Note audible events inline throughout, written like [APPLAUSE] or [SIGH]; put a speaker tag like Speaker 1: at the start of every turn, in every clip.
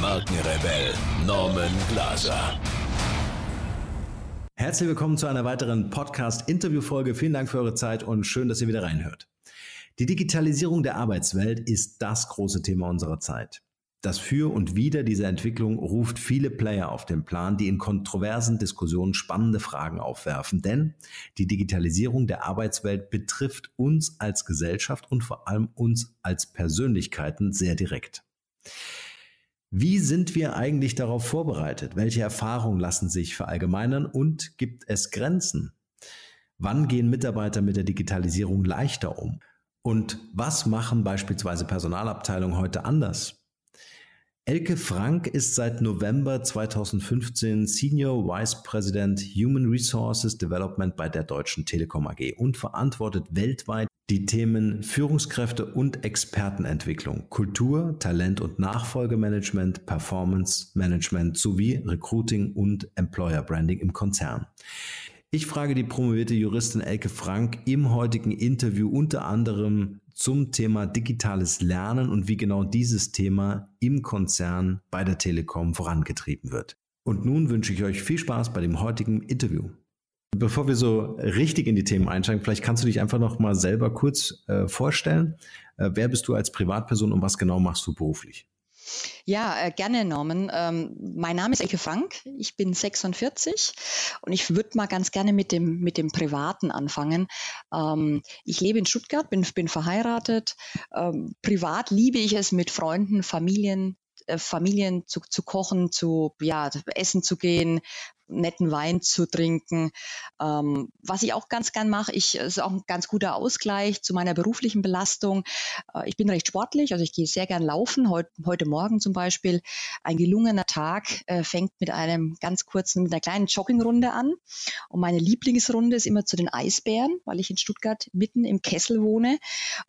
Speaker 1: Markenrebell Norman Glaser.
Speaker 2: Herzlich willkommen zu einer weiteren Podcast-Interview-Folge. Vielen Dank für eure Zeit und schön, dass ihr wieder reinhört. Die Digitalisierung der Arbeitswelt ist das große Thema unserer Zeit. Das Für und Wider dieser Entwicklung ruft viele Player auf den Plan, die in kontroversen Diskussionen spannende Fragen aufwerfen. Denn die Digitalisierung der Arbeitswelt betrifft uns als Gesellschaft und vor allem uns als Persönlichkeiten sehr direkt. Wie sind wir eigentlich darauf vorbereitet? Welche Erfahrungen lassen sich verallgemeinern und gibt es Grenzen? Wann gehen Mitarbeiter mit der Digitalisierung leichter um? Und was machen beispielsweise Personalabteilungen heute anders? Elke Frank ist seit November 2015 Senior Vice President Human Resources Development bei der Deutschen Telekom AG und verantwortet weltweit die Themen Führungskräfte und Expertenentwicklung, Kultur, Talent und Nachfolgemanagement, Performance Management sowie Recruiting und Employer Branding im Konzern. Ich frage die promovierte Juristin Elke Frank im heutigen Interview unter anderem zum Thema digitales Lernen und wie genau dieses Thema im Konzern bei der Telekom vorangetrieben wird. Und nun wünsche ich euch viel Spaß bei dem heutigen Interview. Bevor wir so richtig in die Themen einsteigen, vielleicht kannst du dich einfach noch mal selber kurz äh, vorstellen. Äh, wer bist du als Privatperson und was genau machst du beruflich?
Speaker 3: Ja, äh, gerne, Norman. Ähm, mein Name ist Elke Frank. Ich bin 46 und ich würde mal ganz gerne mit dem, mit dem Privaten anfangen. Ähm, ich lebe in Stuttgart, bin, bin verheiratet. Ähm, privat liebe ich es, mit Freunden, Familien, äh, Familien zu, zu kochen, zu ja, essen zu gehen, netten Wein zu trinken. Ähm, was ich auch ganz gern mache, ich ist auch ein ganz guter Ausgleich zu meiner beruflichen Belastung. Äh, ich bin recht sportlich, also ich gehe sehr gern laufen. Heut, heute Morgen zum Beispiel ein gelungener Tag äh, fängt mit einem ganz kurzen, mit einer kleinen Joggingrunde an. Und meine Lieblingsrunde ist immer zu den Eisbären, weil ich in Stuttgart mitten im Kessel wohne.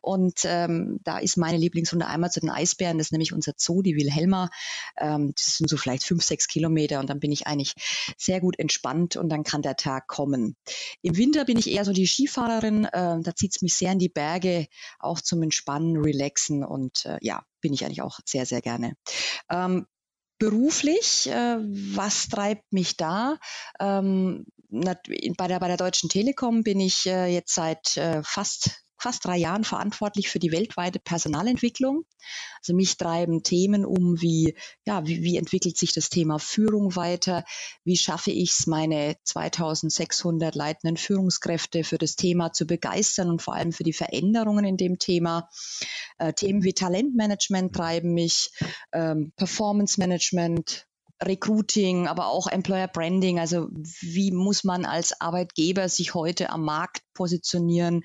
Speaker 3: Und ähm, da ist meine Lieblingsrunde einmal zu den Eisbären. Das ist nämlich unser Zoo, die Wilhelma. Ähm, das sind so vielleicht fünf, sechs Kilometer. Und dann bin ich eigentlich sehr gut entspannt und dann kann der Tag kommen. Im Winter bin ich eher so die Skifahrerin, äh, da zieht es mich sehr in die Berge, auch zum Entspannen, Relaxen und äh, ja, bin ich eigentlich auch sehr, sehr gerne. Ähm, beruflich, äh, was treibt mich da? Ähm, bei, der, bei der Deutschen Telekom bin ich äh, jetzt seit äh, fast fast drei Jahren verantwortlich für die weltweite Personalentwicklung. Also mich treiben Themen um wie, ja, wie, wie entwickelt sich das Thema Führung weiter? Wie schaffe ich es, meine 2600 leitenden Führungskräfte für das Thema zu begeistern und vor allem für die Veränderungen in dem Thema? Äh, Themen wie Talentmanagement treiben mich, ähm, Performance Management, Recruiting, aber auch Employer Branding. Also wie muss man als Arbeitgeber sich heute am Markt positionieren,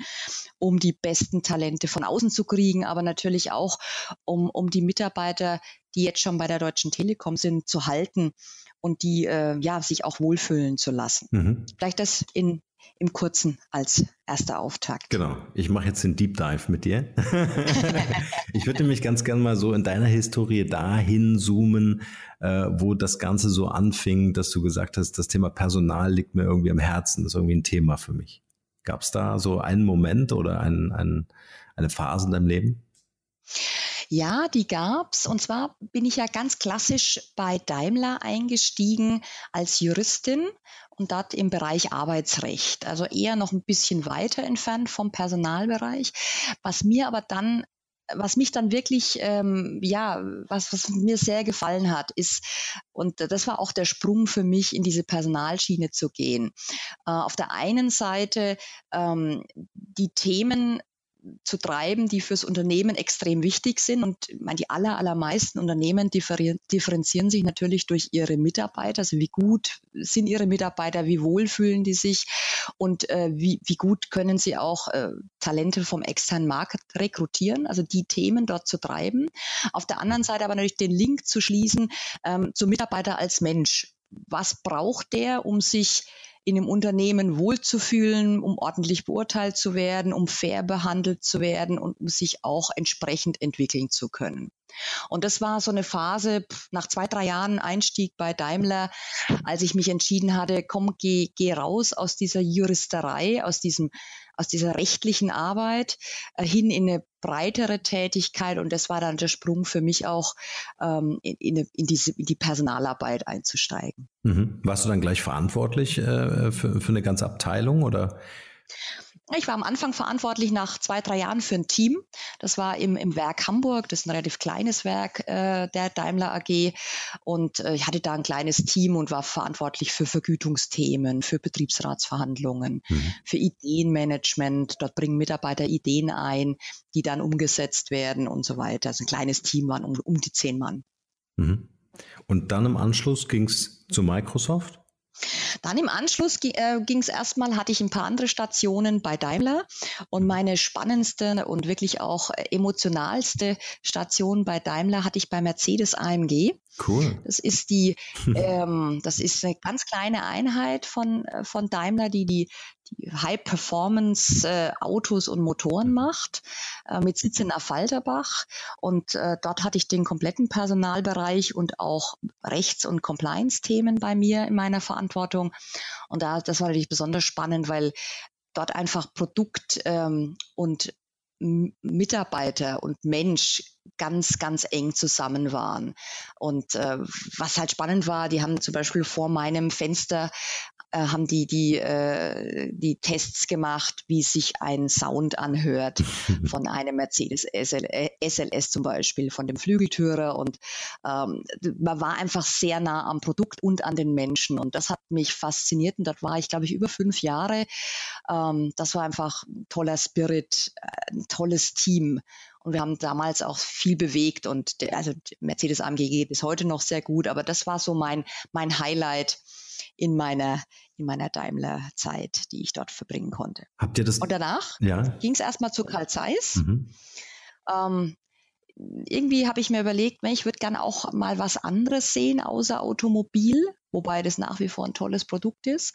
Speaker 3: um die besten Talente von außen zu kriegen, aber natürlich auch, um, um die Mitarbeiter, die jetzt schon bei der Deutschen Telekom sind, zu halten und die äh, ja sich auch wohlfühlen zu lassen. Mhm. Vielleicht das in im Kurzen als erster Auftakt.
Speaker 2: Genau. Ich mache jetzt den Deep Dive mit dir. [LAUGHS] ich würde mich ganz gerne mal so in deiner Historie dahin zoomen, äh, wo das Ganze so anfing, dass du gesagt hast, das Thema Personal liegt mir irgendwie am Herzen, das ist irgendwie ein Thema für mich. Gab es da so einen Moment oder ein, ein, eine Phase in deinem Leben?
Speaker 3: Ja, die gab's. Und zwar bin ich ja ganz klassisch bei Daimler eingestiegen als Juristin und dort im Bereich Arbeitsrecht. Also eher noch ein bisschen weiter entfernt vom Personalbereich. Was mir aber dann was mich dann wirklich, ähm, ja, was, was mir sehr gefallen hat, ist, und das war auch der Sprung für mich, in diese Personalschiene zu gehen. Äh, auf der einen Seite ähm, die Themen zu treiben, die fürs Unternehmen extrem wichtig sind. Und ich meine, die aller, allermeisten Unternehmen differenzieren sich natürlich durch ihre Mitarbeiter. Also wie gut sind ihre Mitarbeiter, wie wohl fühlen die sich und äh, wie, wie gut können sie auch äh, Talente vom externen Markt rekrutieren, also die Themen dort zu treiben. Auf der anderen Seite aber natürlich den Link zu schließen ähm, zum Mitarbeiter als Mensch was braucht der, um sich in dem Unternehmen wohlzufühlen, um ordentlich beurteilt zu werden, um fair behandelt zu werden und um sich auch entsprechend entwickeln zu können. Und das war so eine Phase nach zwei, drei Jahren Einstieg bei Daimler, als ich mich entschieden hatte, komm, geh, geh raus aus dieser Juristerei, aus diesem aus dieser rechtlichen Arbeit äh, hin in eine breitere Tätigkeit und das war dann der Sprung für mich auch ähm, in, in, in, diese, in die Personalarbeit einzusteigen.
Speaker 2: Mhm. Warst du dann gleich verantwortlich äh, für, für eine ganze Abteilung oder?
Speaker 3: Ich war am Anfang verantwortlich nach zwei, drei Jahren für ein Team. Das war im, im Werk Hamburg, das ist ein relativ kleines Werk äh, der Daimler AG. Und äh, ich hatte da ein kleines Team und war verantwortlich für Vergütungsthemen, für Betriebsratsverhandlungen, mhm. für Ideenmanagement. Dort bringen Mitarbeiter Ideen ein, die dann umgesetzt werden und so weiter. Also ein kleines Team waren um, um die zehn Mann.
Speaker 2: Mhm. Und dann im Anschluss ging es zu Microsoft?
Speaker 3: Dann im Anschluss äh, ging es erstmal, hatte ich ein paar andere Stationen bei Daimler und meine spannendste und wirklich auch äh, emotionalste Station bei Daimler hatte ich bei Mercedes AMG.
Speaker 2: Cool.
Speaker 3: Das ist die, [LAUGHS] ähm, das ist eine ganz kleine Einheit von, äh, von Daimler, die die, die High-Performance-Autos äh, und Motoren macht, äh, mit Sitz in Affalterbach. Und äh, dort hatte ich den kompletten Personalbereich und auch Rechts- und Compliance-Themen bei mir in meiner Verantwortung. Und da, das war natürlich besonders spannend, weil dort einfach Produkt ähm, und Mitarbeiter und Mensch ganz, ganz eng zusammen waren. Und äh, was halt spannend war, die haben zum Beispiel vor meinem Fenster äh, haben die die, äh, die Tests gemacht, wie sich ein Sound anhört [LAUGHS] von einem Mercedes SL, SLS zum Beispiel, von dem Flügeltürer. Und ähm, man war einfach sehr nah am Produkt und an den Menschen. Und das hat mich fasziniert. Und dort war ich, glaube ich, über fünf Jahre. Ähm, das war einfach ein toller Spirit, äh, ein tolles Team. Und wir haben damals auch viel bewegt und der, also Mercedes AMG geht bis heute noch sehr gut, aber das war so mein, mein Highlight in meiner, in meiner Daimler-Zeit, die ich dort verbringen konnte.
Speaker 2: Habt ihr das?
Speaker 3: Und danach
Speaker 2: ja.
Speaker 3: ging es erstmal zu Karl Zeiss. Mhm. Ähm, irgendwie habe ich mir überlegt, ich würde gerne auch mal was anderes sehen außer Automobil, wobei das nach wie vor ein tolles Produkt ist.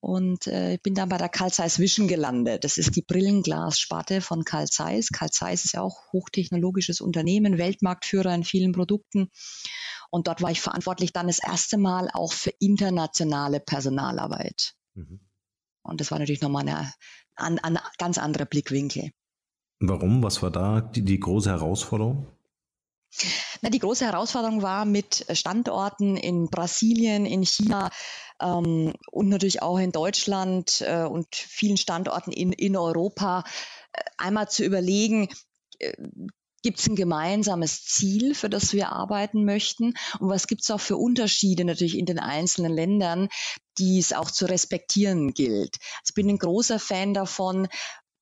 Speaker 3: Und äh, bin dann bei der Carl Zeiss Vision gelandet. Das ist die Brillenglassparte von Carl Zeiss. Carl Zeiss ist ja auch hochtechnologisches Unternehmen, Weltmarktführer in vielen Produkten. Und dort war ich verantwortlich dann das erste Mal auch für internationale Personalarbeit. Mhm. Und das war natürlich nochmal eine, ein, ein ganz anderer Blickwinkel.
Speaker 2: Warum? Was war da die, die große Herausforderung?
Speaker 3: Na, die große Herausforderung war mit Standorten in Brasilien, in China ähm, und natürlich auch in Deutschland äh, und vielen Standorten in, in Europa äh, einmal zu überlegen, äh, Gibt es ein gemeinsames Ziel, für das wir arbeiten möchten? Und was gibt es auch für Unterschiede natürlich in den einzelnen Ländern, die es auch zu respektieren gilt? Also ich bin ein großer Fan davon,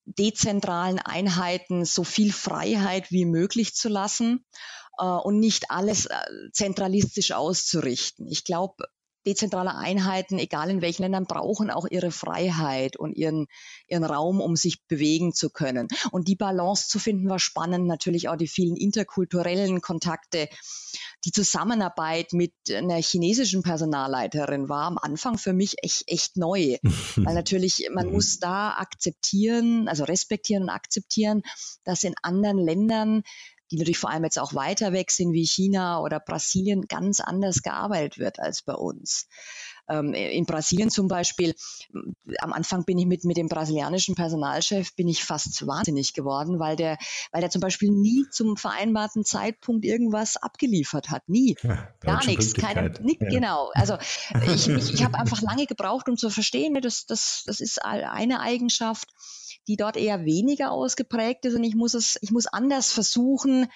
Speaker 3: dezentralen Einheiten so viel Freiheit wie möglich zu lassen äh, und nicht alles äh, zentralistisch auszurichten. Ich glaube, dezentrale Einheiten, egal in welchen Ländern, brauchen auch ihre Freiheit und ihren, ihren Raum, um sich bewegen zu können. Und die Balance zu finden war spannend. Natürlich auch die vielen interkulturellen Kontakte. Die Zusammenarbeit mit einer chinesischen Personalleiterin war am Anfang für mich echt, echt neu. [LAUGHS] Weil natürlich, man muss da akzeptieren, also respektieren und akzeptieren, dass in anderen Ländern die natürlich vor allem jetzt auch weiter weg sind wie China oder Brasilien, ganz anders gearbeitet wird als bei uns. Ähm, in Brasilien zum Beispiel, am Anfang bin ich mit, mit dem brasilianischen Personalchef bin ich fast wahnsinnig geworden, weil der, weil der zum Beispiel nie zum vereinbarten Zeitpunkt irgendwas abgeliefert hat. Nie. Ja, Gar nichts. Keine, nicht, ja. Genau. Also ich, ich, ich habe [LAUGHS] einfach lange gebraucht, um zu verstehen, ne, das, das, das ist eine Eigenschaft die dort eher weniger ausgeprägt ist und ich muss es, ich muss anders versuchen,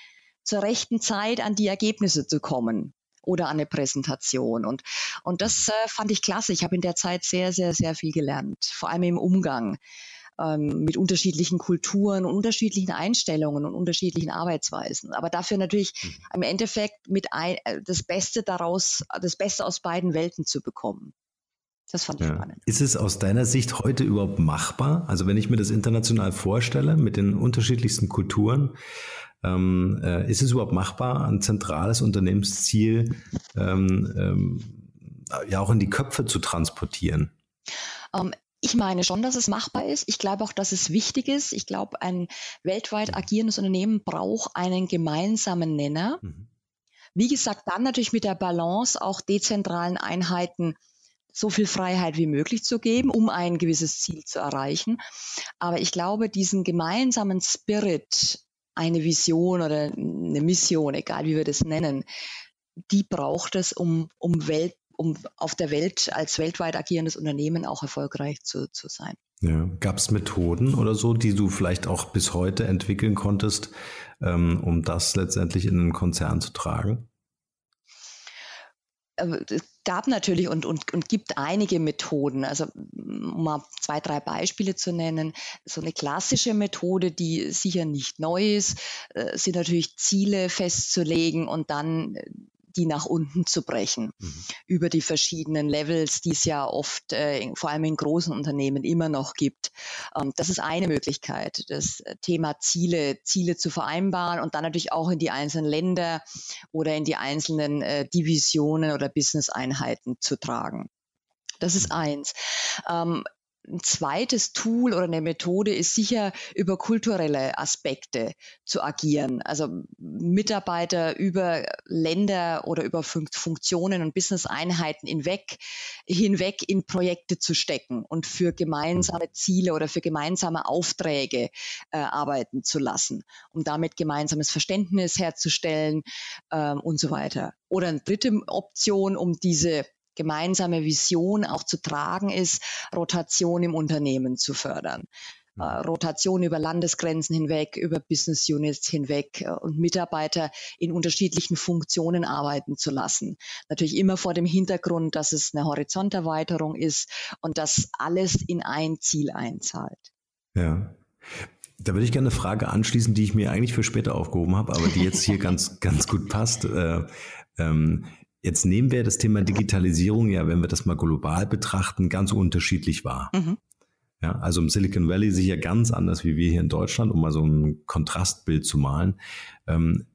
Speaker 3: zur rechten Zeit an die Ergebnisse zu kommen oder an eine Präsentation. Und, und das äh, fand ich klasse. Ich habe in der Zeit sehr, sehr, sehr viel gelernt, vor allem im Umgang ähm, mit unterschiedlichen Kulturen und unterschiedlichen Einstellungen und unterschiedlichen Arbeitsweisen. Aber dafür natürlich mhm. im Endeffekt mit ein, äh, das Beste daraus, das Beste aus beiden Welten zu bekommen. Das fand ich ja. spannend.
Speaker 2: Ist es aus deiner Sicht heute überhaupt machbar? Also wenn ich mir das international vorstelle mit den unterschiedlichsten Kulturen, ähm, äh, ist es überhaupt machbar, ein zentrales Unternehmensziel ähm, ähm, ja auch in die Köpfe zu transportieren?
Speaker 3: Ähm, ich meine schon, dass es machbar ist. Ich glaube auch, dass es wichtig ist. Ich glaube, ein weltweit agierendes Unternehmen braucht einen gemeinsamen Nenner. Mhm. Wie gesagt, dann natürlich mit der Balance auch dezentralen Einheiten so viel Freiheit wie möglich zu geben, um ein gewisses Ziel zu erreichen. Aber ich glaube, diesen gemeinsamen Spirit, eine Vision oder eine Mission, egal wie wir das nennen, die braucht es, um, um, Welt, um auf der Welt als weltweit agierendes Unternehmen auch erfolgreich zu, zu sein.
Speaker 2: Ja. Gab es Methoden oder so, die du vielleicht auch bis heute entwickeln konntest, ähm, um das letztendlich in einen Konzern zu tragen?
Speaker 3: Äh, es gab natürlich und, und, und gibt einige Methoden. Also um mal zwei, drei Beispiele zu nennen. So eine klassische Methode, die sicher nicht neu ist, äh, sind natürlich Ziele festzulegen und dann die nach unten zu brechen mhm. über die verschiedenen Levels, die es ja oft äh, vor allem in großen Unternehmen immer noch gibt. Ähm, das ist eine Möglichkeit, das Thema Ziele, Ziele zu vereinbaren und dann natürlich auch in die einzelnen Länder oder in die einzelnen äh, Divisionen oder Business-Einheiten zu tragen. Das ist mhm. eins. Ähm, ein zweites Tool oder eine Methode ist sicher über kulturelle Aspekte zu agieren. Also Mitarbeiter über Länder oder über Funktionen und Business-Einheiten hinweg, hinweg in Projekte zu stecken und für gemeinsame Ziele oder für gemeinsame Aufträge äh, arbeiten zu lassen, um damit gemeinsames Verständnis herzustellen äh, und so weiter. Oder eine dritte Option, um diese gemeinsame Vision auch zu tragen ist, Rotation im Unternehmen zu fördern. Äh, Rotation über Landesgrenzen hinweg, über Business Units hinweg äh, und Mitarbeiter in unterschiedlichen Funktionen arbeiten zu lassen. Natürlich immer vor dem Hintergrund, dass es eine Horizonterweiterung ist und dass alles in ein Ziel einzahlt.
Speaker 2: Ja. Da würde ich gerne eine Frage anschließen, die ich mir eigentlich für später aufgehoben habe, aber die jetzt hier [LAUGHS] ganz, ganz gut passt. Äh, ähm, Jetzt nehmen wir das Thema Digitalisierung ja, wenn wir das mal global betrachten, ganz unterschiedlich wahr. Mhm. Ja, also im Silicon Valley sicher ganz anders wie wir hier in Deutschland, um mal so ein Kontrastbild zu malen. Ähm,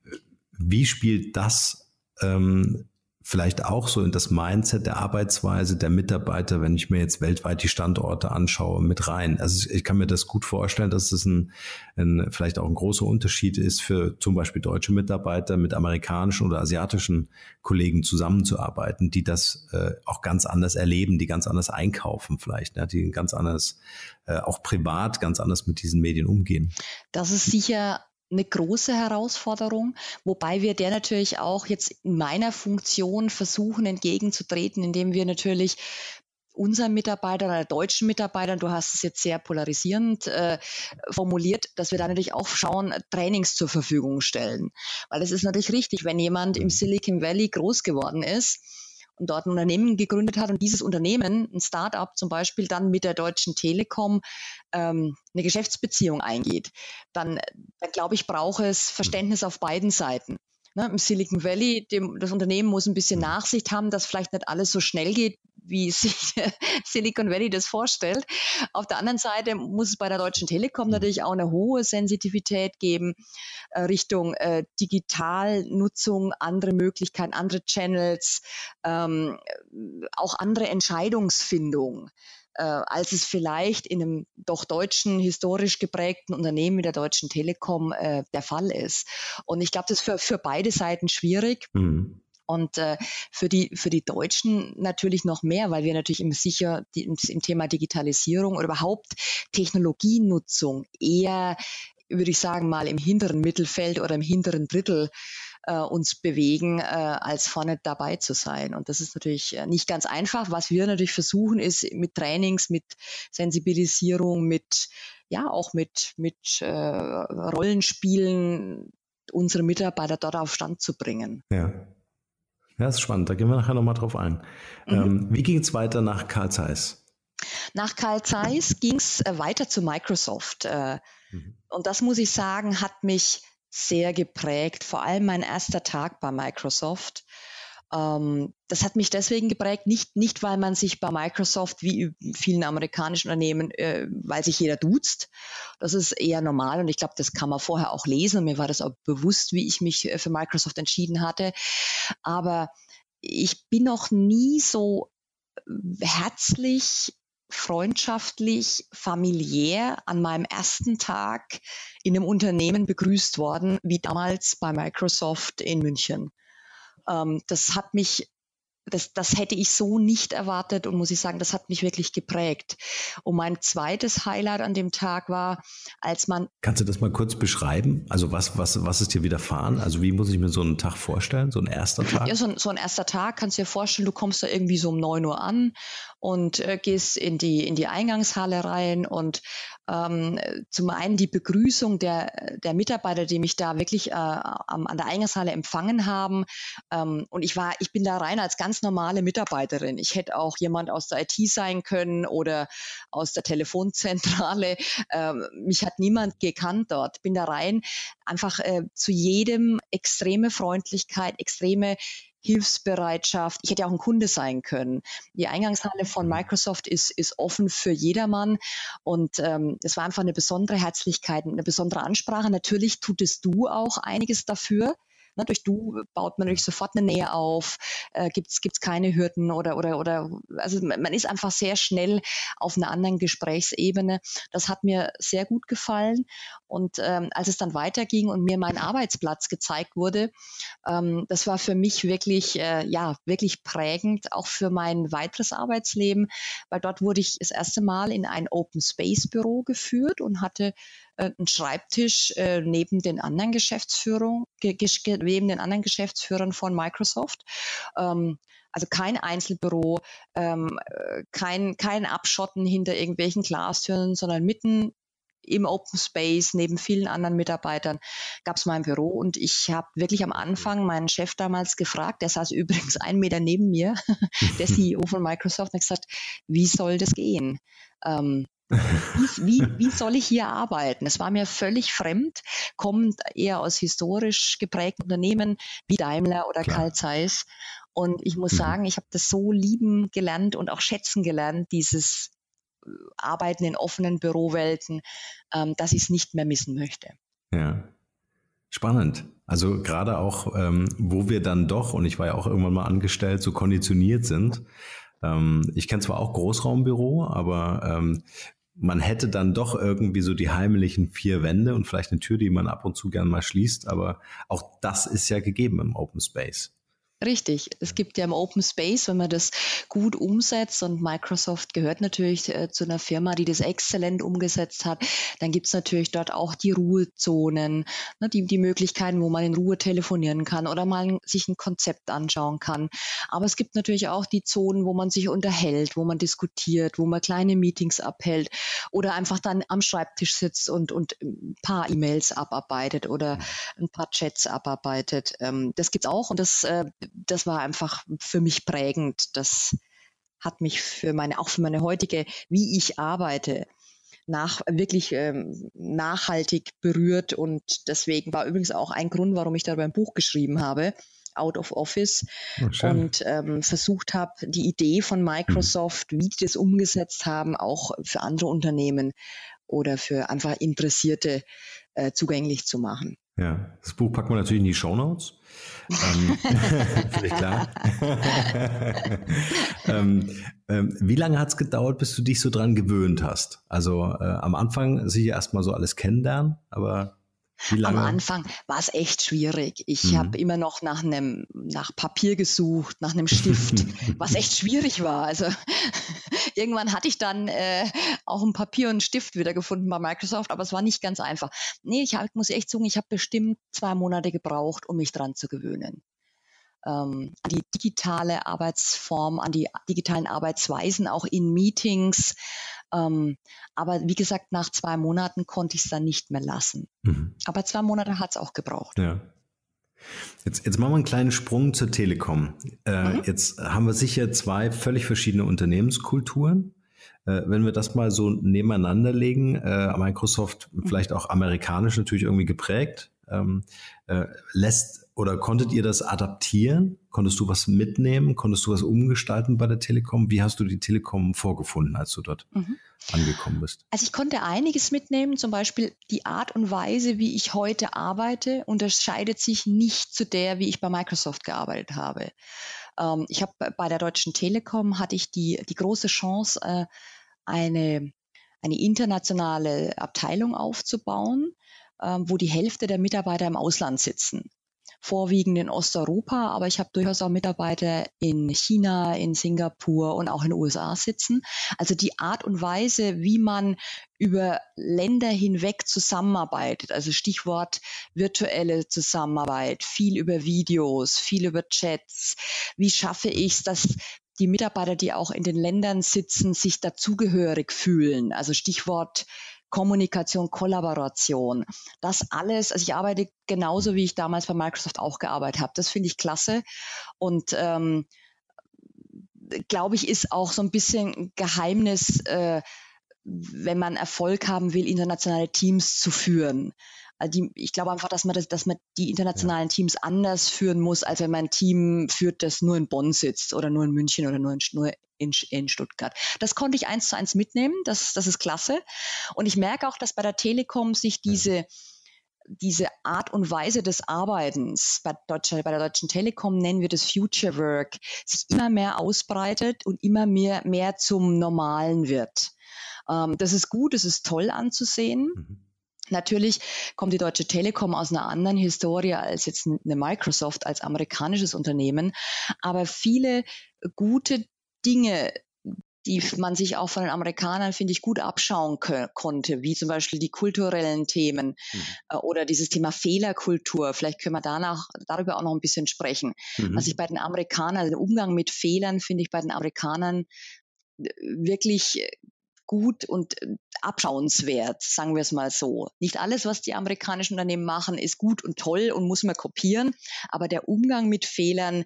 Speaker 2: wie spielt das ähm, vielleicht auch so in das Mindset der Arbeitsweise der Mitarbeiter, wenn ich mir jetzt weltweit die Standorte anschaue, mit rein. Also ich kann mir das gut vorstellen, dass es ein, ein vielleicht auch ein großer Unterschied ist für zum Beispiel deutsche Mitarbeiter mit amerikanischen oder asiatischen Kollegen zusammenzuarbeiten, die das äh, auch ganz anders erleben, die ganz anders einkaufen vielleicht, ne, die ganz anders äh, auch privat ganz anders mit diesen Medien umgehen.
Speaker 3: Das ist sicher eine große Herausforderung, wobei wir der natürlich auch jetzt in meiner Funktion versuchen entgegenzutreten, indem wir natürlich unseren Mitarbeitern oder deutschen Mitarbeitern, du hast es jetzt sehr polarisierend äh, formuliert, dass wir da natürlich auch schauen, Trainings zur Verfügung stellen. Weil es ist natürlich richtig, wenn jemand im Silicon Valley groß geworden ist, dort ein Unternehmen gegründet hat und dieses Unternehmen, ein Startup zum Beispiel, dann mit der Deutschen Telekom ähm, eine Geschäftsbeziehung eingeht, dann, dann glaube ich, braucht es Verständnis auf beiden Seiten. Ne, Im Silicon Valley, dem, das Unternehmen muss ein bisschen Nachsicht haben, dass vielleicht nicht alles so schnell geht, wie [LAUGHS] sich Silicon Valley das vorstellt. Auf der anderen Seite muss es bei der Deutschen Telekom natürlich auch eine hohe Sensitivität geben äh, Richtung äh, Digitalnutzung, andere Möglichkeiten, andere Channels, ähm, auch andere Entscheidungsfindung äh, als es vielleicht in einem doch deutschen, historisch geprägten Unternehmen wie der Deutschen Telekom äh, der Fall ist. Und ich glaube, das ist für, für beide Seiten schwierig. Mhm. Und äh, für, die, für die Deutschen natürlich noch mehr, weil wir natürlich im sicher die, im, im Thema Digitalisierung oder überhaupt Technologienutzung eher, würde ich sagen, mal im hinteren Mittelfeld oder im hinteren Drittel äh, uns bewegen, äh, als vorne dabei zu sein. Und das ist natürlich äh, nicht ganz einfach. Was wir natürlich versuchen, ist mit Trainings, mit Sensibilisierung, mit ja auch mit, mit äh, Rollenspielen unsere Mitarbeiter dort auf Stand zu bringen.
Speaker 2: Ja. Ja, das ist spannend. Da gehen wir nachher nochmal drauf ein. Mhm. Ähm, wie ging es weiter nach Carl Zeiss?
Speaker 3: Nach Carl Zeiss ging es äh, weiter zu Microsoft. Äh, mhm. Und das muss ich sagen, hat mich sehr geprägt. Vor allem mein erster Tag bei Microsoft. Ähm, das hat mich deswegen geprägt, nicht, nicht weil man sich bei Microsoft wie vielen amerikanischen Unternehmen, äh, weil sich jeder duzt. Das ist eher normal und ich glaube, das kann man vorher auch lesen. Und mir war das auch bewusst, wie ich mich äh, für Microsoft entschieden hatte. Aber ich bin noch nie so herzlich freundschaftlich, familiär an meinem ersten Tag in einem Unternehmen begrüßt worden, wie damals bei Microsoft in München. Ähm, das hat mich das, das hätte ich so nicht erwartet und muss ich sagen, das hat mich wirklich geprägt. Und mein zweites Highlight an dem Tag war, als man.
Speaker 2: Kannst du das mal kurz beschreiben? Also was, was, was ist dir widerfahren? Also wie muss ich mir so einen Tag vorstellen, so ein erster Tag?
Speaker 3: Ja, so ein, so ein erster Tag kannst du dir vorstellen, du kommst da irgendwie so um neun Uhr an und äh, gehst in die, in die Eingangshalle rein und ähm, zum einen die Begrüßung der, der Mitarbeiter, die mich da wirklich äh, an der Eingangshalle empfangen haben. Ähm, und ich war, ich bin da rein als ganz normale Mitarbeiterin. Ich hätte auch jemand aus der IT sein können oder aus der Telefonzentrale. [LAUGHS] Ähm, mich hat niemand gekannt dort. Bin da rein, einfach äh, zu jedem extreme Freundlichkeit, extreme Hilfsbereitschaft. Ich hätte auch ein Kunde sein können. Die Eingangshalle von mhm. Microsoft ist, ist offen für jedermann und ähm, es war einfach eine besondere Herzlichkeit, eine besondere Ansprache. Natürlich tut es du auch einiges dafür. Ne, durch Du baut man natürlich sofort eine Nähe auf, äh, gibt es keine Hürden oder, oder, oder, also man ist einfach sehr schnell auf einer anderen Gesprächsebene. Das hat mir sehr gut gefallen. Und ähm, als es dann weiterging und mir mein Arbeitsplatz gezeigt wurde, ähm, das war für mich wirklich, äh, ja, wirklich prägend, auch für mein weiteres Arbeitsleben, weil dort wurde ich das erste Mal in ein Open Space Büro geführt und hatte äh, einen Schreibtisch äh, neben den anderen Geschäftsführern, neben den anderen Geschäftsführern von Microsoft. Ähm, also kein Einzelbüro, ähm, äh, kein, kein Abschotten hinter irgendwelchen Glastüren, sondern mitten im Open Space neben vielen anderen Mitarbeitern gab es mein Büro und ich habe wirklich am Anfang meinen Chef damals gefragt, der saß [LAUGHS] übrigens einen Meter neben mir, [LAUGHS] der [LAUGHS] CEO von Microsoft, und hat gesagt, wie soll das gehen? Ähm, wie, wie, wie, soll ich hier arbeiten? Es war mir völlig fremd, kommend eher aus historisch geprägten Unternehmen wie Daimler oder Klar. Carl Zeiss. Und ich muss mhm. sagen, ich habe das so lieben gelernt und auch schätzen gelernt, dieses äh, Arbeiten in offenen Bürowelten, ähm, dass ich es nicht mehr missen möchte.
Speaker 2: Ja. Spannend. Also gerade auch, ähm, wo wir dann doch, und ich war ja auch irgendwann mal angestellt, so konditioniert sind. Ähm, ich kenne zwar auch Großraumbüro, aber ähm, man hätte dann doch irgendwie so die heimlichen vier Wände und vielleicht eine Tür, die man ab und zu gern mal schließt, aber auch das ist ja gegeben im Open Space.
Speaker 3: Richtig. Es gibt ja im Open Space, wenn man das gut umsetzt und Microsoft gehört natürlich äh, zu einer Firma, die das exzellent umgesetzt hat, dann gibt es natürlich dort auch die Ruhezonen, ne, die, die Möglichkeiten, wo man in Ruhe telefonieren kann oder mal sich ein Konzept anschauen kann. Aber es gibt natürlich auch die Zonen, wo man sich unterhält, wo man diskutiert, wo man kleine Meetings abhält oder einfach dann am Schreibtisch sitzt und, und ein paar E-Mails abarbeitet oder ein paar Chats abarbeitet. Ähm, das gibt's auch und das äh, das war einfach für mich prägend. Das hat mich für meine, auch für meine heutige, wie ich arbeite, nach, wirklich ähm, nachhaltig berührt. Und deswegen war übrigens auch ein Grund, warum ich darüber ein Buch geschrieben habe, Out of Office, oh, und ähm, versucht habe, die Idee von Microsoft, wie die das umgesetzt haben, auch für andere Unternehmen oder für einfach Interessierte äh, zugänglich zu machen.
Speaker 2: Ja, das Buch packen wir natürlich in die Show Notes. ähm, [LAUGHS] Völlig klar. [LAUGHS] ähm, ähm, wie lange hat es gedauert, bis du dich so dran gewöhnt hast? Also äh, am Anfang sicher erstmal so alles kennenlernen, aber
Speaker 3: am Anfang war es echt schwierig. Ich mhm. habe immer noch nach einem nach Papier gesucht, nach einem Stift, [LAUGHS] was echt schwierig war. Also [LAUGHS] irgendwann hatte ich dann äh, auch ein Papier und einen Stift wieder gefunden bei Microsoft, aber es war nicht ganz einfach. Nee, ich hab, muss echt sagen, ich habe bestimmt zwei Monate gebraucht, um mich dran zu gewöhnen ähm, an die digitale Arbeitsform, an die digitalen Arbeitsweisen, auch in Meetings. Ähm, aber wie gesagt, nach zwei Monaten konnte ich es dann nicht mehr lassen. Mhm. Aber zwei Monate hat es auch gebraucht.
Speaker 2: Ja. Jetzt, jetzt machen wir einen kleinen Sprung zur Telekom. Äh, mhm. Jetzt haben wir sicher zwei völlig verschiedene Unternehmenskulturen. Äh, wenn wir das mal so nebeneinander legen, äh, Microsoft mhm. vielleicht auch amerikanisch natürlich irgendwie geprägt, ähm, äh, lässt oder konntet ihr das adaptieren? Konntest du was mitnehmen? Konntest du was umgestalten bei der Telekom? Wie hast du die Telekom vorgefunden, als du dort mhm. angekommen bist?
Speaker 3: Also ich konnte einiges mitnehmen, zum Beispiel die Art und Weise, wie ich heute arbeite, unterscheidet sich nicht zu der, wie ich bei Microsoft gearbeitet habe. Ähm, ich habe bei der Deutschen Telekom hatte ich die, die große Chance, äh, eine, eine internationale Abteilung aufzubauen, äh, wo die Hälfte der Mitarbeiter im Ausland sitzen vorwiegend in Osteuropa, aber ich habe durchaus auch Mitarbeiter in China, in Singapur und auch in den USA sitzen. Also die Art und Weise, wie man über Länder hinweg zusammenarbeitet, also Stichwort virtuelle Zusammenarbeit, viel über Videos, viel über Chats. Wie schaffe ich es, dass die Mitarbeiter, die auch in den Ländern sitzen, sich dazugehörig fühlen? Also Stichwort Kommunikation, Kollaboration. Das alles, also ich arbeite genauso, wie ich damals bei Microsoft auch gearbeitet habe. Das finde ich klasse. Und ähm, glaube ich, ist auch so ein bisschen Geheimnis, äh, wenn man Erfolg haben will, internationale Teams zu führen. Also die, ich glaube einfach, dass man, das, dass man die internationalen ja. Teams anders führen muss, als wenn man ein Team führt, das nur in Bonn sitzt oder nur in München oder nur in, nur in, in Stuttgart. Das konnte ich eins zu eins mitnehmen. Das, das ist klasse. Und ich merke auch, dass bei der Telekom sich diese diese Art und Weise des Arbeitens bei, Deutsche, bei der Deutschen Telekom nennen wir das Future Work, sich immer mehr ausbreitet und immer mehr, mehr zum Normalen wird. Ähm, das ist gut, das ist toll anzusehen. Mhm. Natürlich kommt die Deutsche Telekom aus einer anderen Historie als jetzt eine Microsoft als amerikanisches Unternehmen, aber viele gute Dinge, die man sich auch von den Amerikanern, finde ich, gut abschauen konnte, wie zum Beispiel die kulturellen Themen mhm. äh, oder dieses Thema Fehlerkultur. Vielleicht können wir danach, darüber auch noch ein bisschen sprechen. Mhm. Was ich bei den Amerikanern, den Umgang mit Fehlern, finde ich bei den Amerikanern äh, wirklich äh, gut und äh, abschauenswert, sagen wir es mal so. Nicht alles, was die amerikanischen Unternehmen machen, ist gut und toll und muss man kopieren, aber der Umgang mit Fehlern,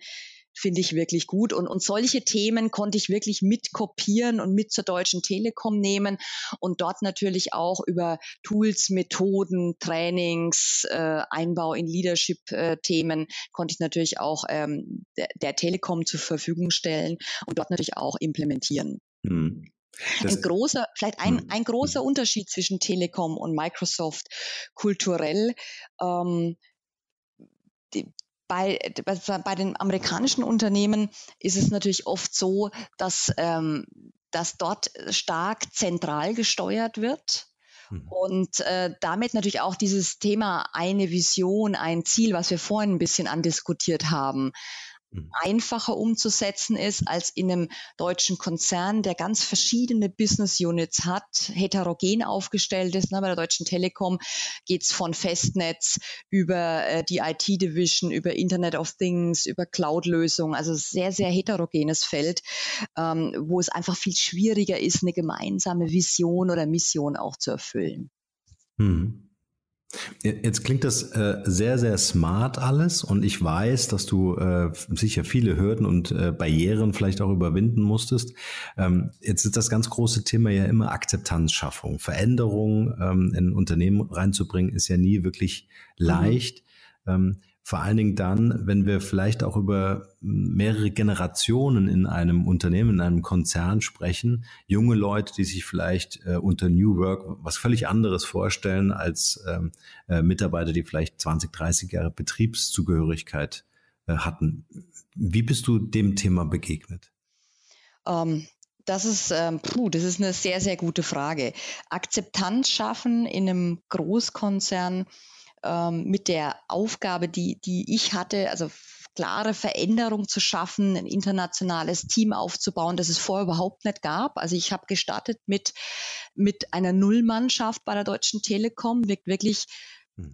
Speaker 3: finde ich wirklich gut. Und, und solche Themen konnte ich wirklich mit kopieren und mit zur Deutschen Telekom nehmen und dort natürlich auch über Tools, Methoden, Trainings, äh, Einbau in Leadership-Themen äh, konnte ich natürlich auch ähm, der, der, Telekom zur Verfügung stellen und dort natürlich auch implementieren. Mhm. Ein großer, vielleicht ein, hm. ein großer hm. Unterschied zwischen Telekom und Microsoft kulturell. Ähm, die, bei, bei den amerikanischen Unternehmen ist es natürlich oft so, dass, ähm, dass dort stark zentral gesteuert wird. Mhm. Und äh, damit natürlich auch dieses Thema eine Vision, ein Ziel, was wir vorhin ein bisschen andiskutiert haben. Einfacher umzusetzen ist als in einem deutschen Konzern, der ganz verschiedene Business Units hat, heterogen aufgestellt ist. Bei der Deutschen Telekom geht es von Festnetz über äh, die IT-Division, über Internet of Things, über Cloud-Lösungen, also sehr, sehr heterogenes Feld, ähm, wo es einfach viel schwieriger ist, eine gemeinsame Vision oder Mission auch zu erfüllen.
Speaker 2: Mhm. Jetzt klingt das äh, sehr, sehr smart alles und ich weiß, dass du äh, sicher viele Hürden und äh, Barrieren vielleicht auch überwinden musstest. Ähm, jetzt ist das ganz große Thema ja immer Akzeptanzschaffung. Veränderung ähm, in ein Unternehmen reinzubringen ist ja nie wirklich mhm. leicht. Mhm. Ähm, vor allen Dingen dann, wenn wir vielleicht auch über mehrere Generationen in einem Unternehmen, in einem Konzern sprechen. Junge Leute, die sich vielleicht äh, unter New Work was völlig anderes vorstellen als ähm, äh, Mitarbeiter, die vielleicht 20, 30 Jahre Betriebszugehörigkeit äh, hatten. Wie bist du dem Thema begegnet?
Speaker 3: Um ähm, das ist, ähm, puh, das ist eine sehr, sehr gute Frage. Akzeptanz schaffen in einem Großkonzern ähm, mit der Aufgabe, die, die ich hatte, also klare Veränderung zu schaffen, ein internationales Team aufzubauen, das es vorher überhaupt nicht gab. Also ich habe gestartet mit, mit einer Nullmannschaft bei der Deutschen Telekom, wirklich.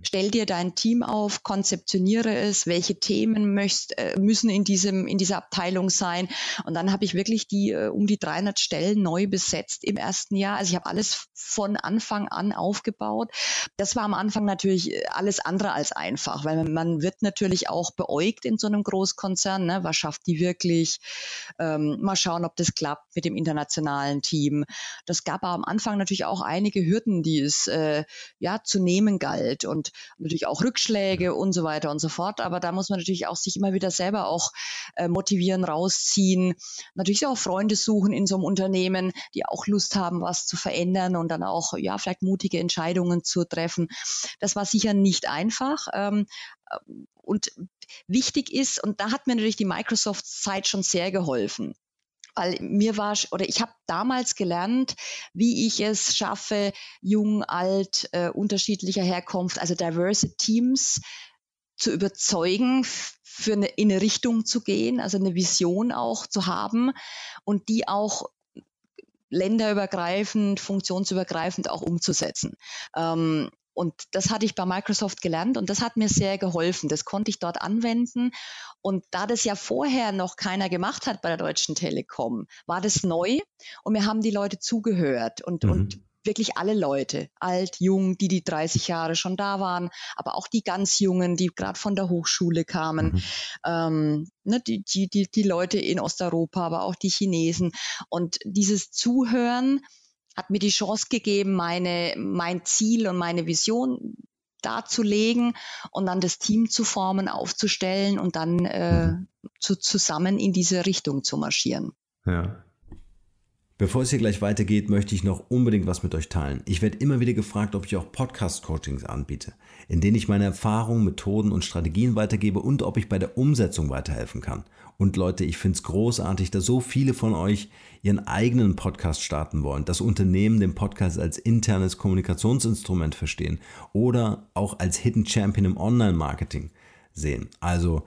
Speaker 3: Stell dir dein Team auf, konzeptioniere es, welche Themen möcht, äh, müssen in diesem in dieser Abteilung sein. Und dann habe ich wirklich die äh, um die 300 Stellen neu besetzt im ersten Jahr. Also ich habe alles von Anfang an aufgebaut. Das war am Anfang natürlich äh, alles andere als einfach, weil man wird natürlich auch beäugt in so einem Großkonzern. Ne? Was schafft die wirklich? Ähm, mal schauen, ob das klappt mit dem internationalen Team. Das gab aber am Anfang natürlich auch einige Hürden, die es äh, ja zu nehmen galt. Und natürlich auch Rückschläge und so weiter und so fort. Aber da muss man natürlich auch sich immer wieder selber auch äh, motivieren, rausziehen. Natürlich auch Freunde suchen in so einem Unternehmen, die auch Lust haben, was zu verändern und dann auch, ja, vielleicht mutige Entscheidungen zu treffen. Das war sicher nicht einfach. Ähm, und wichtig ist, und da hat mir natürlich die Microsoft-Zeit schon sehr geholfen weil mir war oder ich habe damals gelernt, wie ich es schaffe, jung, alt, äh, unterschiedlicher Herkunft, also diverse Teams zu überzeugen, für eine, in eine Richtung zu gehen, also eine Vision auch zu haben und die auch länderübergreifend, funktionsübergreifend auch umzusetzen. Ähm, und das hatte ich bei Microsoft gelernt und das hat mir sehr geholfen. Das konnte ich dort anwenden. Und da das ja vorher noch keiner gemacht hat bei der Deutschen Telekom, war das neu und mir haben die Leute zugehört und, mhm. und wirklich alle Leute, alt, jung, die die 30 Jahre schon da waren, aber auch die ganz Jungen, die gerade von der Hochschule kamen, mhm. ähm, ne, die, die, die, die Leute in Osteuropa, aber auch die Chinesen. Und dieses Zuhören, hat mir die Chance gegeben, meine, mein Ziel und meine Vision darzulegen und dann das Team zu formen, aufzustellen und dann äh, zu, zusammen in diese Richtung zu marschieren.
Speaker 2: Ja. Bevor es hier gleich weitergeht, möchte ich noch unbedingt was mit euch teilen. Ich werde immer wieder gefragt, ob ich auch Podcast-Coachings anbiete, in denen ich meine Erfahrungen, Methoden und Strategien weitergebe und ob ich bei der Umsetzung weiterhelfen kann. Und Leute, ich finde es großartig, dass so viele von euch ihren eigenen Podcast starten wollen, das Unternehmen den Podcast als internes Kommunikationsinstrument verstehen oder auch als Hidden Champion im Online-Marketing sehen. Also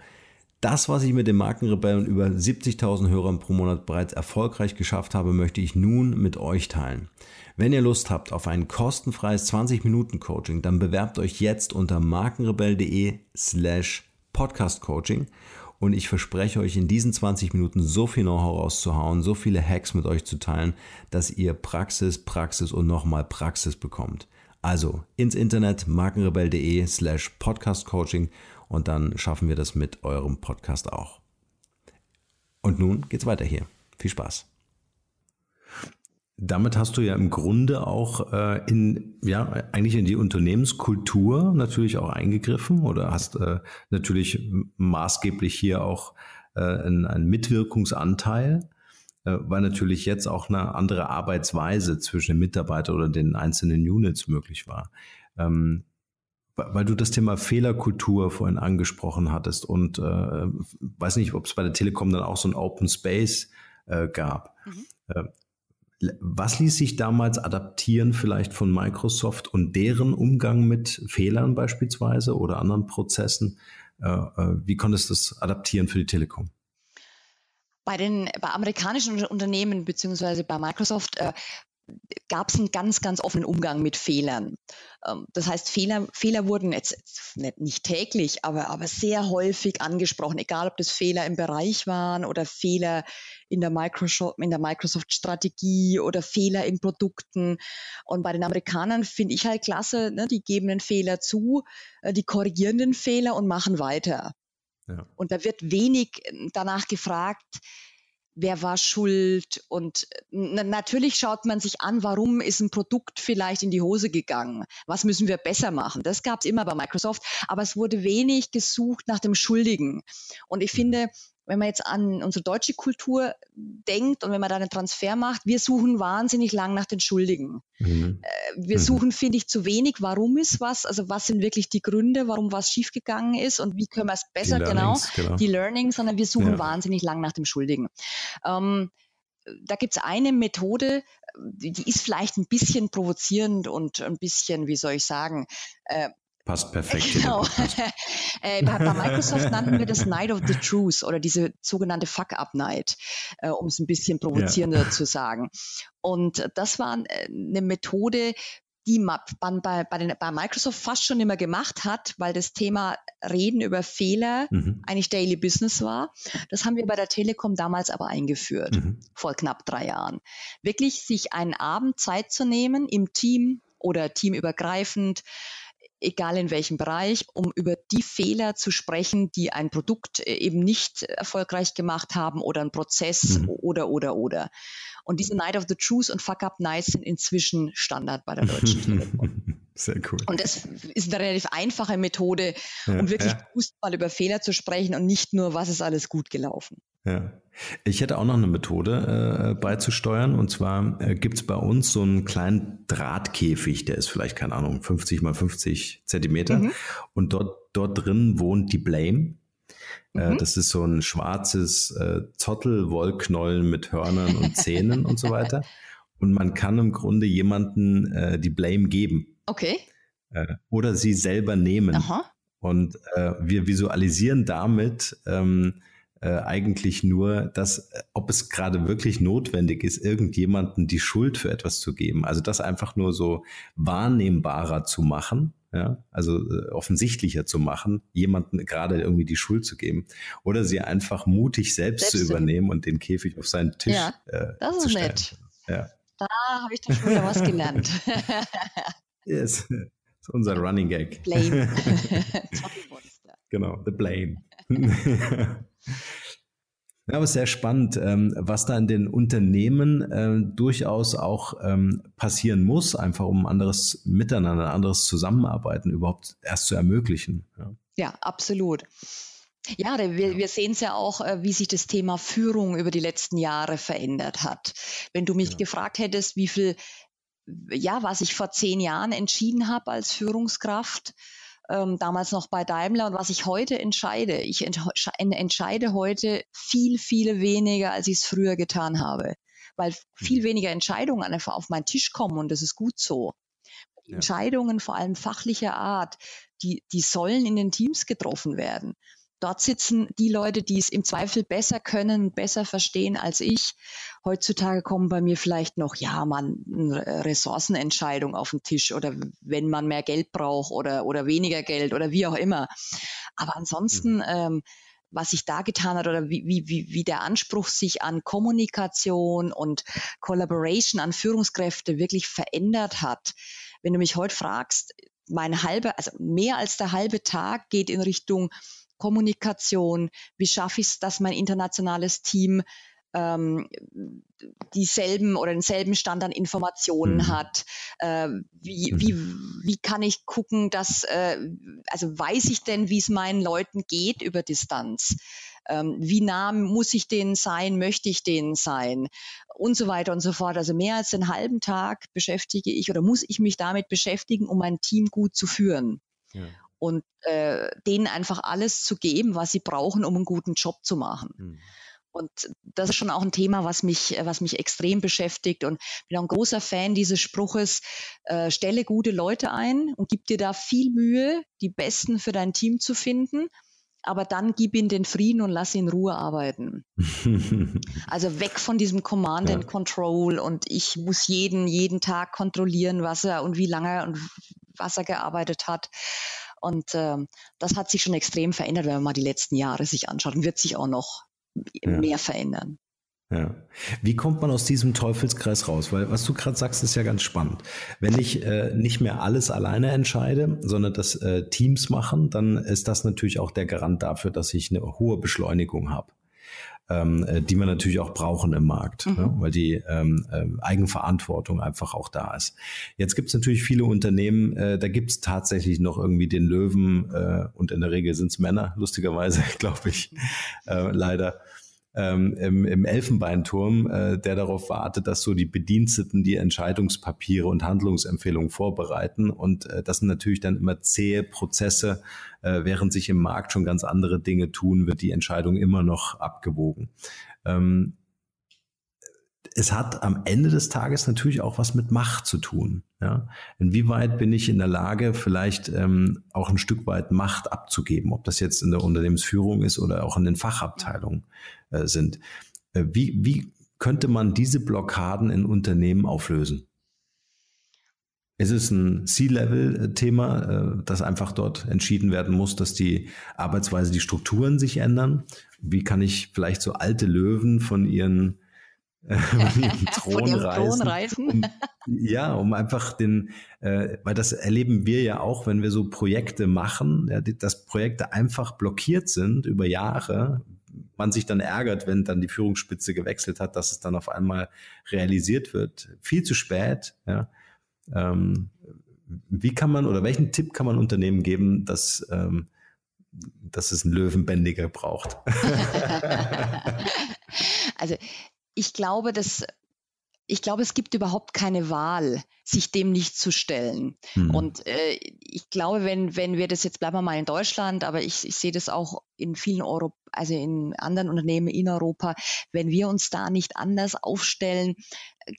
Speaker 2: das, was ich mit den Markenrebellen über 70.000 Hörern pro Monat bereits erfolgreich geschafft habe, möchte ich nun mit euch teilen. Wenn ihr Lust habt auf ein kostenfreies 20-Minuten-Coaching, dann bewerbt euch jetzt unter markenrebell.de slash podcastcoaching und ich verspreche euch in diesen 20 Minuten so viel Know-how rauszuhauen, so viele Hacks mit euch zu teilen, dass ihr Praxis, Praxis und nochmal Praxis bekommt. Also ins Internet markenrebell.de slash podcastcoaching und dann schaffen wir das mit eurem Podcast auch. Und nun geht's weiter hier. Viel Spaß. Damit hast du ja im Grunde auch äh, in, ja, eigentlich in die Unternehmenskultur natürlich auch eingegriffen oder hast äh, natürlich maßgeblich hier auch äh, einen, einen Mitwirkungsanteil, äh, weil natürlich jetzt auch eine andere Arbeitsweise zwischen den Mitarbeitern oder den einzelnen Units möglich war. Ähm, weil du das Thema Fehlerkultur vorhin angesprochen hattest und äh, weiß nicht, ob es bei der Telekom dann auch so ein Open Space äh, gab. Mhm. Äh, was ließ sich damals adaptieren vielleicht von Microsoft und deren Umgang mit Fehlern beispielsweise oder anderen Prozessen? Äh, äh, wie konntest du das adaptieren für die Telekom?
Speaker 3: Bei den bei amerikanischen Unternehmen beziehungsweise bei Microsoft äh, gab es einen ganz, ganz offenen Umgang mit Fehlern. Ähm, das heißt, Fehler, Fehler wurden jetzt nicht täglich, aber, aber sehr häufig angesprochen, egal ob das Fehler im Bereich waren oder Fehler in der Microsoft-Strategie oder Fehler in Produkten. Und bei den Amerikanern finde ich halt klasse, ne, die geben den Fehler zu, äh, die korrigieren den Fehler und machen weiter. Ja. Und da wird wenig danach gefragt, wer war schuld und natürlich schaut man sich an, warum ist ein Produkt vielleicht in die Hose gegangen, was müssen wir besser machen. Das gab es immer bei Microsoft, aber es wurde wenig gesucht nach dem Schuldigen. Und ich mhm. finde, wenn man jetzt an unsere deutsche Kultur denkt und wenn man da einen Transfer macht, wir suchen wahnsinnig lang nach den Schuldigen. Mhm. Äh, wir mhm. suchen, finde ich, zu wenig, warum ist was, also was sind wirklich die Gründe, warum was schiefgegangen ist und wie können wir es besser, genau, genau, die Learnings, sondern wir suchen ja. wahnsinnig lang nach dem Schuldigen. Ähm, da gibt es eine Methode, die, die, ist vielleicht ein bisschen provozierend und ein bisschen, wie soll ich sagen, äh,
Speaker 2: Passt perfekt. Genau. [LAUGHS]
Speaker 3: äh, bei, bei, Microsoft nannten wir das Night of the Truth oder diese sogenannte Fuck-Up-Night, äh, um es ein bisschen provozierender ja. zu sagen. Und das war äh, eine Methode, die man bei, bei, den, bei, Microsoft fast schon immer gemacht hat, weil das Thema Reden über Fehler mhm. eigentlich Daily Business war. Das haben wir bei der Telekom damals aber eingeführt, mhm. vor knapp drei Jahren. Wirklich sich einen Abend Zeit zu nehmen im Team oder teamübergreifend, egal in welchem Bereich, um über die Fehler zu sprechen, die ein Produkt äh, eben nicht erfolgreich gemacht haben oder ein Prozess mhm. oder, oder, oder. Und diese Night of the Truth und Fuck Up Nights sind inzwischen Standard bei der Deutschen [LAUGHS] Telekom.
Speaker 2: Sehr cool.
Speaker 3: Und das ist eine relativ einfache Methode, um ja, wirklich ja. bewusst mal über Fehler zu sprechen und nicht nur, was ist alles gut gelaufen.
Speaker 2: Ja. Ich hätte auch noch eine Methode äh, beizusteuern. Und zwar äh, gibt es bei uns so einen kleinen Drahtkäfig, der ist vielleicht, keine Ahnung, 50 mal 50 Zentimeter. Mhm. Und dort, dort drin wohnt die Blame. Äh, mhm. Das ist so ein schwarzes äh, Zottelwollknollen mit Hörnern und [LAUGHS] Zähnen und so weiter. Und man kann im Grunde jemanden äh, die Blame geben.
Speaker 3: Okay.
Speaker 2: Äh, oder sie selber nehmen. Aha. Und äh, wir visualisieren damit ähm, äh, eigentlich nur, dass, äh, ob es gerade wirklich notwendig ist, irgendjemanden die Schuld für etwas zu geben. Also das einfach nur so wahrnehmbarer zu machen. Ja, also äh, offensichtlicher zu machen, jemanden gerade irgendwie die Schuld zu geben oder sie einfach mutig selbst, selbst zu übernehmen und den Käfig auf seinen Tisch ja,
Speaker 3: äh, das ist nett. Ja. Da habe ich doch schon wieder was gelernt. [LAUGHS] [LAUGHS]
Speaker 2: yes. Das ist unser Running Gag.
Speaker 3: Blame. [LAUGHS]
Speaker 2: genau, the blame. Ja, aber sehr spannend, ähm, was da in den Unternehmen äh, durchaus auch ähm, passieren muss, einfach um anderes Miteinander, anderes Zusammenarbeiten überhaupt erst zu ermöglichen.
Speaker 3: Ja, ja absolut. Ja, wir, wir sehen es ja auch, äh, wie sich das Thema Führung über die letzten Jahre verändert hat. Wenn du mich ja. gefragt hättest, wie viel, ja, was ich vor zehn Jahren entschieden habe als Führungskraft, ähm, damals noch bei Daimler und was ich heute entscheide. Ich entscheide heute viel, viel weniger, als ich es früher getan habe, weil viel mhm. weniger Entscheidungen einfach auf meinen Tisch kommen und das ist gut so. Ja. Entscheidungen, vor allem fachlicher Art, die, die sollen in den Teams getroffen werden. Dort sitzen die Leute, die es im Zweifel besser können, besser verstehen als ich. Heutzutage kommen bei mir vielleicht noch, ja, man, eine Ressourcenentscheidung auf den Tisch oder wenn man mehr Geld braucht oder, oder weniger Geld oder wie auch immer. Aber ansonsten, mhm. ähm, was sich da getan hat oder wie, wie, wie der Anspruch sich an Kommunikation und Collaboration an Führungskräfte wirklich verändert hat. Wenn du mich heute fragst, mein halber, also mehr als der halbe Tag geht in Richtung Kommunikation, wie schaffe ich es, dass mein internationales Team ähm, dieselben oder denselben Stand an Informationen mhm. hat. Äh, wie, mhm. wie, wie kann ich gucken, dass, äh, also weiß ich denn, wie es meinen Leuten geht über Distanz? Ähm, wie nah muss ich denen sein, möchte ich denen sein und so weiter und so fort. Also mehr als einen halben Tag beschäftige ich oder muss ich mich damit beschäftigen, um mein Team gut zu führen. Ja und äh, denen einfach alles zu geben, was sie brauchen, um einen guten Job zu machen. Mhm. Und das ist schon auch ein Thema, was mich, was mich extrem beschäftigt. Und bin auch ein großer Fan dieses Spruches, äh, stelle gute Leute ein und gib dir da viel Mühe, die Besten für dein Team zu finden. Aber dann gib ihnen den Frieden und lass ihn in Ruhe arbeiten. [LAUGHS] also weg von diesem Command ja. and Control und ich muss jeden, jeden Tag kontrollieren, was er und wie lange und was er gearbeitet hat. Und äh, das hat sich schon extrem verändert, wenn man mal die letzten Jahre sich anschaut und wird sich auch noch ja. mehr verändern.
Speaker 2: Ja. Wie kommt man aus diesem Teufelskreis raus? Weil was du gerade sagst, ist ja ganz spannend. Wenn ich äh, nicht mehr alles alleine entscheide, sondern das äh, Teams machen, dann ist das natürlich auch der Garant dafür, dass ich eine hohe Beschleunigung habe ähm, äh, die wir natürlich auch brauchen im Markt, mhm. ne? weil die ähm, äh, Eigenverantwortung einfach auch da ist. Jetzt gibt es natürlich viele Unternehmen, äh, da gibt es tatsächlich noch irgendwie den Löwen äh, und in der Regel sind es Männer, lustigerweise, [LAUGHS] glaube ich, äh, leider ähm, im, im Elfenbeinturm, äh, der darauf wartet, dass so die Bediensteten die Entscheidungspapiere und Handlungsempfehlungen vorbereiten. Und äh, das sind natürlich dann immer zähe Prozesse, äh, während sich im Markt schon ganz andere Dinge tun, wird die Entscheidung immer noch abgewogen. Ähm, es hat am Ende des Tages natürlich auch was mit Macht zu tun. Ja? Inwieweit bin ich in der Lage, vielleicht ähm, auch ein Stück weit Macht abzugeben, ob das jetzt in der Unternehmensführung ist oder auch in den Fachabteilungen äh, sind. Äh, wie, wie könnte man diese Blockaden in Unternehmen auflösen? Ist es ein C-Level-Thema, äh, dass einfach dort entschieden werden muss, dass die Arbeitsweise, die Strukturen sich ändern? Wie kann ich vielleicht so alte Löwen von ihren [LAUGHS] Thron, reisen, Thron reisen. Um, ja, um einfach den, äh, weil das erleben wir ja auch, wenn wir so Projekte machen, ja, dass Projekte einfach blockiert sind über Jahre, man sich dann ärgert, wenn dann die Führungsspitze gewechselt hat, dass es dann auf einmal realisiert wird. Viel zu spät. Ja. Ähm, wie kann man oder welchen Tipp kann man Unternehmen geben, dass, ähm, dass es einen Löwenbändiger braucht? [LAUGHS]
Speaker 3: also ich glaube, dass ich glaube, es gibt überhaupt keine Wahl, sich dem nicht zu stellen. Mhm. Und äh, ich glaube, wenn, wenn wir das jetzt bleiben wir mal in Deutschland, aber ich, ich sehe das auch in vielen Euro, also in anderen Unternehmen in Europa, wenn wir uns da nicht anders aufstellen,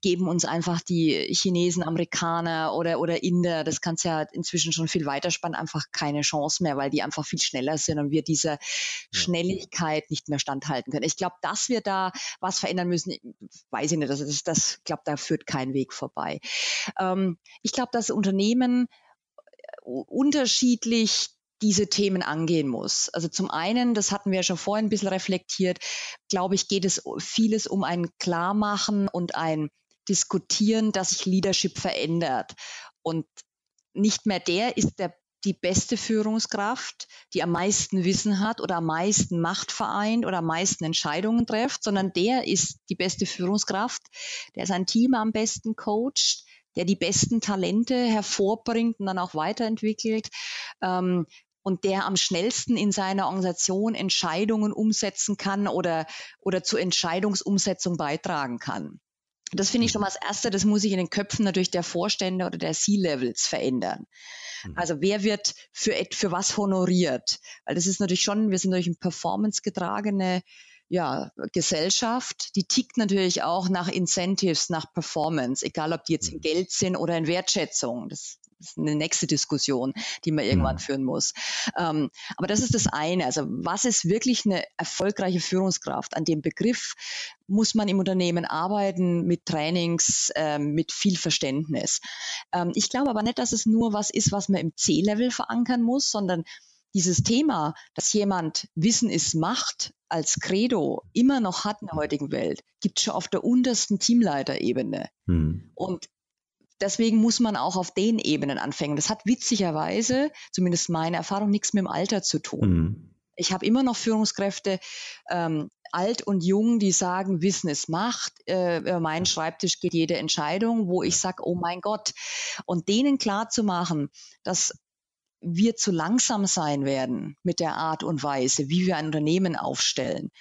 Speaker 3: geben uns einfach die Chinesen, Amerikaner oder, oder Inder, das kann es ja inzwischen schon viel weiter spannen, einfach keine Chance mehr, weil die einfach viel schneller sind und wir dieser Schnelligkeit nicht mehr standhalten können. Ich glaube, dass wir da was verändern müssen, weiß ich nicht. Das, das, das glaube, da führt kein Weg vorbei. Ähm, ich glaube, dass Unternehmen unterschiedlich diese Themen angehen muss. Also zum einen, das hatten wir ja schon vorhin ein bisschen reflektiert, glaube ich, geht es vieles um ein Klarmachen und ein Diskutieren, dass sich Leadership verändert. Und nicht mehr der ist der die beste Führungskraft, die am meisten Wissen hat oder am meisten Macht vereint oder am meisten Entscheidungen trifft, sondern der ist die beste Führungskraft, der sein Team am besten coacht, der die besten Talente hervorbringt und dann auch weiterentwickelt, ähm, und der am schnellsten in seiner Organisation Entscheidungen umsetzen kann oder, oder zur Entscheidungsumsetzung beitragen kann. Das finde ich schon mal das Erste, das muss sich in den Köpfen natürlich der Vorstände oder der C-Levels verändern. Mhm. Also wer wird für, für was honoriert? Weil das ist natürlich schon, wir sind natürlich eine performance-getragene ja, Gesellschaft, die tickt natürlich auch nach Incentives, nach Performance, egal ob die jetzt in mhm. Geld sind oder in Wertschätzung. Das das ist eine nächste Diskussion, die man irgendwann mhm. führen muss. Ähm, aber das ist das eine. Also was ist wirklich eine erfolgreiche Führungskraft? An dem Begriff muss man im Unternehmen arbeiten mit Trainings, ähm, mit viel Verständnis. Ähm, ich glaube aber nicht, dass es nur was ist, was man im C-Level verankern muss, sondern dieses Thema, dass jemand Wissen ist Macht als Credo immer noch hat in der heutigen Welt, gibt es schon auf der untersten Teamleiterebene. Hm. Und deswegen muss man auch auf den Ebenen anfangen. Das hat witzigerweise, zumindest meine Erfahrung, nichts mit dem Alter zu tun. Mhm. Ich habe immer noch Führungskräfte, ähm, alt und jung, die sagen, Wissen ist Macht. Äh, über meinen Schreibtisch geht jede Entscheidung, wo ich sage, oh mein Gott. Und denen klar zu machen, dass wir zu langsam sein werden mit der Art und Weise, wie wir ein Unternehmen aufstellen.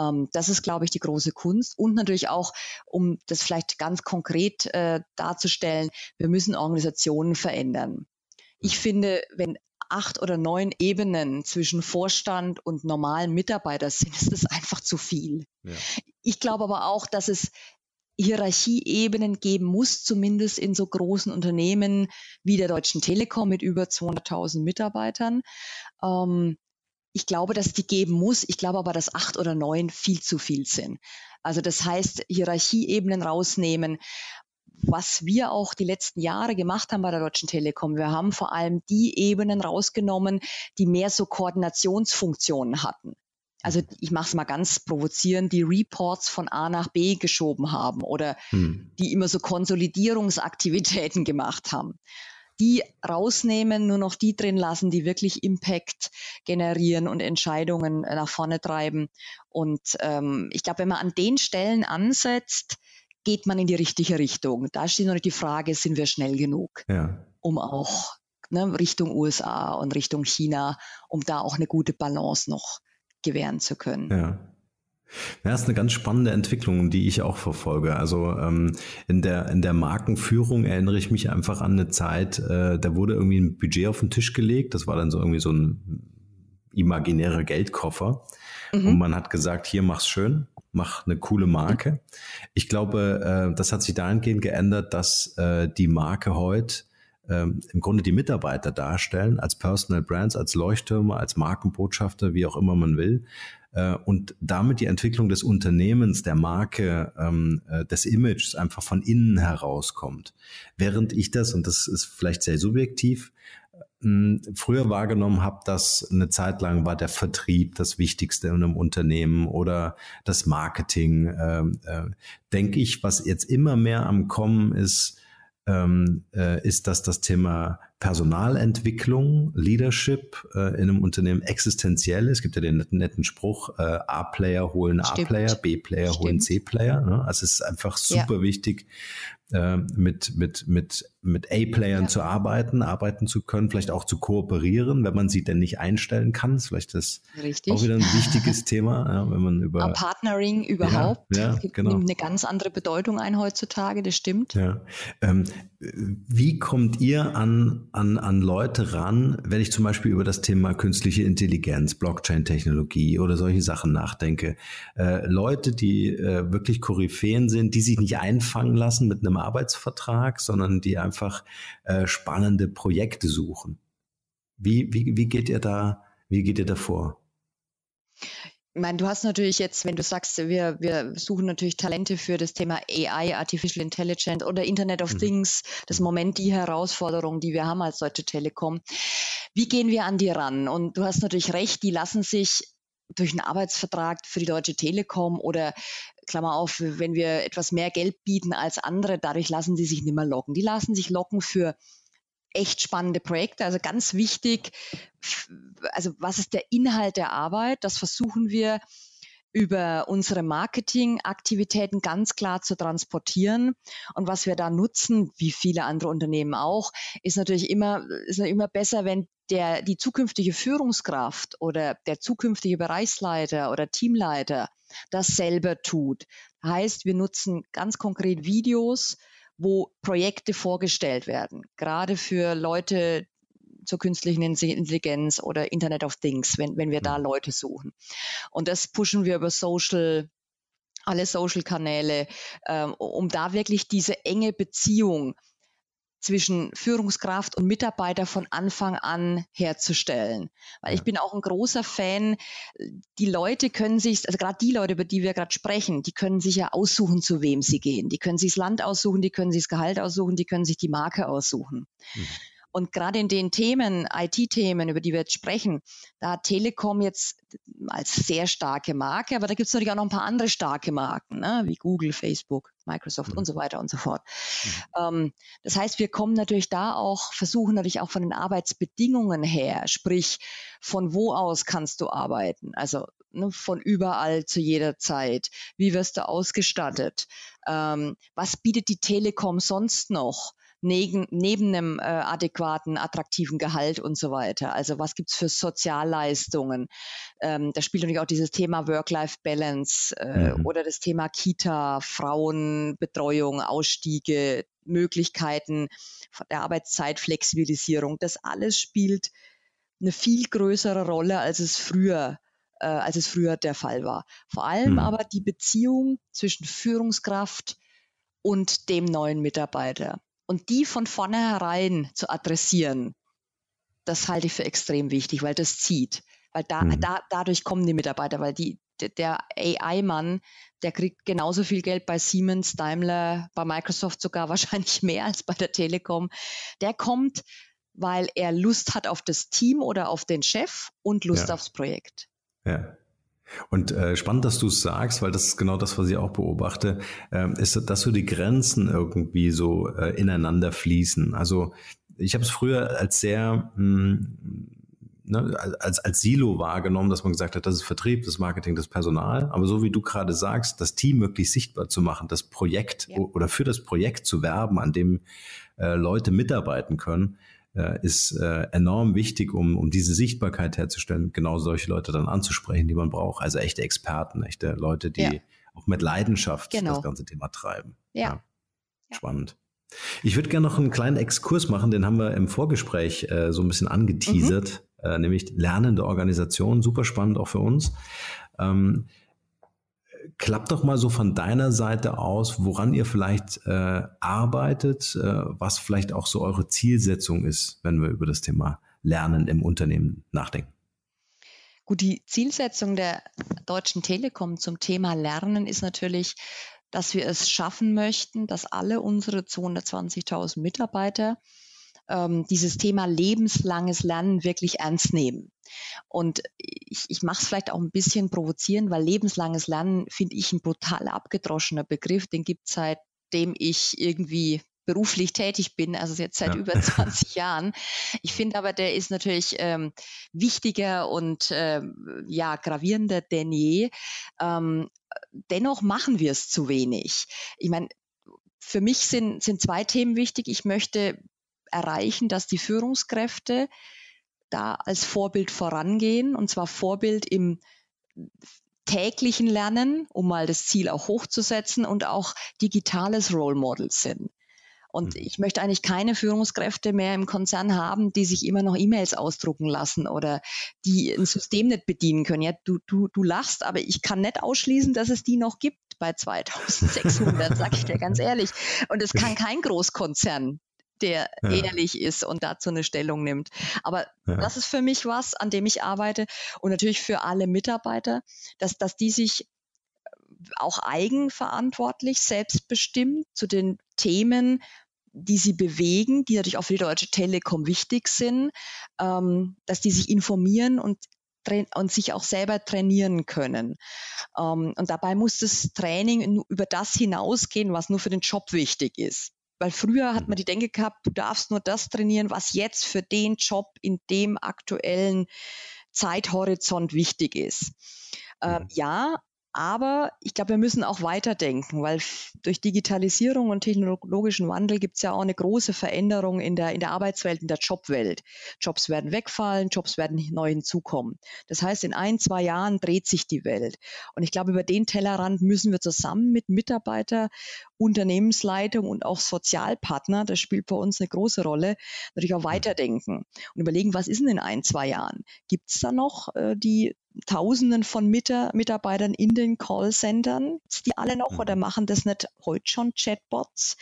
Speaker 3: Ähm, das ist, glaube ich, die große Kunst. Und natürlich auch, um das vielleicht ganz konkret äh, darzustellen, wir müssen Organisationen verändern. Ich mhm. finde, wenn acht oder neun Ebenen zwischen Vorstand und normalen Mitarbeitern sind, [LAUGHS] ist das einfach zu viel. Ja. Ich glaube aber auch, dass es Hierarchieebenen geben muss, zumindest in so großen Unternehmen wie der Deutschen Telekom mit über 200.000 Mitarbeitern. Ähm, ich glaube, dass die geben muss. Ich glaube aber, dass acht oder neun viel zu viel sind. Also das heißt, Hierarchieebenen rausnehmen. Was wir auch die letzten Jahre gemacht haben bei der Deutschen Telekom, wir haben vor allem die Ebenen rausgenommen, die mehr so Koordinationsfunktionen hatten. Also ich mache es mal ganz provozierend, die Reports von A nach B geschoben haben oder hm. die immer so Konsolidierungsaktivitäten [LAUGHS] gemacht haben die rausnehmen, nur noch die drin lassen, die wirklich Impact generieren und Entscheidungen äh, nach vorne treiben. Und ähm, ich glaube, wenn man an den Stellen ansetzt, geht man in die richtige Richtung. Da steht noch die Frage, sind wir schnell genug, ja. um auch ne, Richtung USA und Richtung China, um da auch eine gute Balance noch gewähren zu können.
Speaker 2: Ja. Ja, ist eine ganz spannende Entwicklung, die ich auch verfolge. Also ähm, in, der, in der Markenführung erinnere ich mich einfach an eine Zeit, äh, da wurde irgendwie ein Budget auf den Tisch gelegt. Das war dann so irgendwie so ein imaginärer Geldkoffer. Mhm. Und man hat gesagt, hier mach's schön, mach eine coole Marke. Ich glaube, äh, das hat sich dahingehend geändert, dass äh, die Marke heute ähm, im Grunde die Mitarbeiter darstellen als Personal Brands, als Leuchttürme, als Markenbotschafter, wie auch immer man will. Äh, und damit die Entwicklung des Unternehmens, der Marke, ähm, äh, des Images einfach von innen herauskommt. Während ich das, und das ist vielleicht sehr subjektiv, hm, früher wahrgenommen habe, dass eine Zeit lang war der Vertrieb das Wichtigste in einem Unternehmen oder das Marketing, äh, äh, denke ich, was jetzt immer mehr am Kommen ist, ähm, äh, ist, dass das Thema Personalentwicklung, Leadership äh, in einem Unternehmen existenziell ist. Es gibt ja den netten, netten Spruch, äh, A-Player holen A-Player, B-Player holen C-Player. Ne? Also es ist einfach super ja. wichtig, äh, mit, mit, mit, mit A-Playern ja. zu arbeiten, arbeiten zu können, vielleicht auch zu kooperieren, wenn man sie denn nicht einstellen kann. Das ist vielleicht das Richtig. auch wieder ein wichtiges [LAUGHS] Thema, ja, wenn man über.
Speaker 3: Partnering überhaupt. Ja, ja, genau. nimmt eine ganz andere Bedeutung ein heutzutage, das stimmt.
Speaker 2: Ja. Ähm, wie kommt ihr an, an, an Leute ran, wenn ich zum Beispiel über das Thema künstliche Intelligenz, Blockchain-Technologie oder solche Sachen nachdenke? Äh, Leute, die äh, wirklich Koryphäen sind, die sich nicht einfangen lassen mit einem Arbeitsvertrag, sondern die einfach äh, spannende Projekte suchen. Wie, wie, wie geht ihr da, wie geht ihr da vor?
Speaker 3: Ich meine, du hast natürlich jetzt, wenn du sagst, wir, wir suchen natürlich Talente für das Thema AI, Artificial Intelligence oder Internet of mhm. Things, das ist im Moment die Herausforderung, die wir haben als Deutsche Telekom. Wie gehen wir an die ran? Und du hast natürlich recht, die lassen sich durch einen Arbeitsvertrag für die Deutsche Telekom oder Klammer auf, wenn wir etwas mehr Geld bieten als andere, dadurch lassen sie sich nicht mehr locken. Die lassen sich locken für echt spannende Projekte. Also ganz wichtig, also was ist der Inhalt der Arbeit? Das versuchen wir über unsere Marketingaktivitäten ganz klar zu transportieren. Und was wir da nutzen, wie viele andere Unternehmen auch, ist natürlich immer, ist immer besser, wenn der, die zukünftige Führungskraft oder der zukünftige Bereichsleiter oder Teamleiter das selber tut. Heißt, wir nutzen ganz konkret Videos, wo Projekte vorgestellt werden, gerade für Leute zur künstlichen Intelligenz oder Internet of Things, wenn, wenn wir da mhm. Leute suchen. Und das pushen wir über Social alle Social-Kanäle, ähm, um da wirklich diese enge Beziehung zwischen Führungskraft und Mitarbeiter von Anfang an herzustellen. Weil ich bin auch ein großer Fan, die Leute können sich, also gerade die Leute, über die wir gerade sprechen, die können sich ja aussuchen, zu wem sie gehen. Die können sich das Land aussuchen, die können sich das Gehalt aussuchen, die können sich die Marke aussuchen. Mhm. Und gerade in den Themen, IT-Themen, über die wir jetzt sprechen, da hat Telekom jetzt als sehr starke Marke, aber da gibt es natürlich auch noch ein paar andere starke Marken, ne? wie Google, Facebook, Microsoft mhm. und so weiter und so fort. Mhm. Ähm, das heißt, wir kommen natürlich da auch, versuchen natürlich auch von den Arbeitsbedingungen her, sprich, von wo aus kannst du arbeiten? Also ne, von überall zu jeder Zeit. Wie wirst du ausgestattet? Ähm, was bietet die Telekom sonst noch? Neben, neben einem äh, adäquaten, attraktiven Gehalt und so weiter. Also was gibt's für Sozialleistungen? Ähm, da spielt natürlich auch dieses Thema Work-Life-Balance äh, mhm. oder das Thema Kita, Frauenbetreuung, Ausstiege, Möglichkeiten der Arbeitszeitflexibilisierung. Das alles spielt eine viel größere Rolle, als es früher äh, als es früher der Fall war. Vor allem mhm. aber die Beziehung zwischen Führungskraft und dem neuen Mitarbeiter. Und die von vornherein zu adressieren, das halte ich für extrem wichtig, weil das zieht. Weil da, mhm. da, dadurch kommen die Mitarbeiter, weil die, der AI-Mann, der kriegt genauso viel Geld bei Siemens, Daimler, bei Microsoft sogar [LAUGHS] wahrscheinlich mehr als bei der Telekom. Der kommt, weil er Lust hat auf das Team oder auf den Chef und Lust ja. aufs Projekt.
Speaker 2: Ja. Und äh, spannend, dass du es sagst, weil das ist genau das, was ich auch beobachte, äh, ist, dass so die Grenzen irgendwie so äh, ineinander fließen. Also ich habe es früher als sehr mh, hm, ne, als, als Silo wahrgenommen, dass man gesagt hat, das ist Vertrieb, das Marketing, das Personal. Aber so wie du gerade sagst, das Team wirklich sichtbar zu machen, das Projekt ja. oder für das Projekt zu werben, an dem äh, Leute mitarbeiten können, äh, ist äh, enorm wichtig, um, um diese Sichtbarkeit herzustellen, genau solche Leute dann anzusprechen, die man braucht. Also echte Experten, echte Leute, die ja. auch mit Leidenschaft genau. das ganze Thema treiben.
Speaker 3: Ja.
Speaker 2: ja. Spannend. Ich würde gerne noch einen kleinen Exkurs machen, den haben wir im Vorgespräch äh, so ein bisschen angeteasert, mhm. äh, nämlich lernende Organisation, super spannend auch für uns. Ähm, klappt doch mal so von deiner Seite aus, woran ihr vielleicht äh, arbeitet, äh, was vielleicht auch so eure Zielsetzung ist, wenn wir über das Thema Lernen im Unternehmen nachdenken.
Speaker 3: Gut, die Zielsetzung der Deutschen Telekom zum Thema Lernen ist natürlich, dass wir es schaffen möchten, dass alle unsere 220.000 Mitarbeiter ähm, dieses Thema lebenslanges Lernen wirklich ernst nehmen. Und ich, ich mache es vielleicht auch ein bisschen provozieren, weil lebenslanges Lernen finde ich ein brutal abgedroschener Begriff. Den gibt es seitdem ich irgendwie beruflich tätig bin, also jetzt seit ja. über [LAUGHS] 20 Jahren. Ich finde aber, der ist natürlich ähm, wichtiger und äh, ja gravierender denn je. Ähm, dennoch machen wir es zu wenig. Ich meine, für mich sind, sind zwei Themen wichtig. Ich möchte erreichen, dass die Führungskräfte da als Vorbild vorangehen, und zwar Vorbild im täglichen Lernen, um mal das Ziel auch hochzusetzen und auch digitales Role Model sind. Und mhm. ich möchte eigentlich keine Führungskräfte mehr im Konzern haben, die sich immer noch E-Mails ausdrucken lassen oder die ein System nicht bedienen können. Ja, du, du, du lachst, aber ich kann nicht ausschließen, dass es die noch gibt bei [LAUGHS] 2600, sag ich dir ganz ehrlich. Und es kann kein Großkonzern der ja. ehrlich ist und dazu eine Stellung nimmt. Aber ja. das ist für mich was, an dem ich arbeite und natürlich für alle Mitarbeiter, dass, dass die sich auch eigenverantwortlich, selbstbestimmt zu den Themen, die sie bewegen, die natürlich auch für die Deutsche Telekom wichtig sind, ähm, dass die sich informieren und und sich auch selber trainieren können. Ähm, und dabei muss das Training über das hinausgehen, was nur für den Job wichtig ist. Weil früher hat man die Denke gehabt, du darfst nur das trainieren, was jetzt für den Job in dem aktuellen Zeithorizont wichtig ist. Ähm, ja, aber ich glaube, wir müssen auch weiterdenken, weil durch Digitalisierung und technologischen Wandel gibt es ja auch eine große Veränderung in der, in der Arbeitswelt, in der Jobwelt. Jobs werden wegfallen, Jobs werden neu hinzukommen. Das heißt, in ein, zwei Jahren dreht sich die Welt. Und ich glaube, über den Tellerrand müssen wir zusammen mit Mitarbeiter, Unternehmensleitung und auch Sozialpartner, das spielt bei uns eine große Rolle, natürlich auch weiterdenken und überlegen, was ist denn in ein, zwei Jahren? Gibt es da noch äh, die Tausenden von Mitarbeitern in den Callcentern, die alle noch oder mhm. machen das nicht heute schon Chatbots?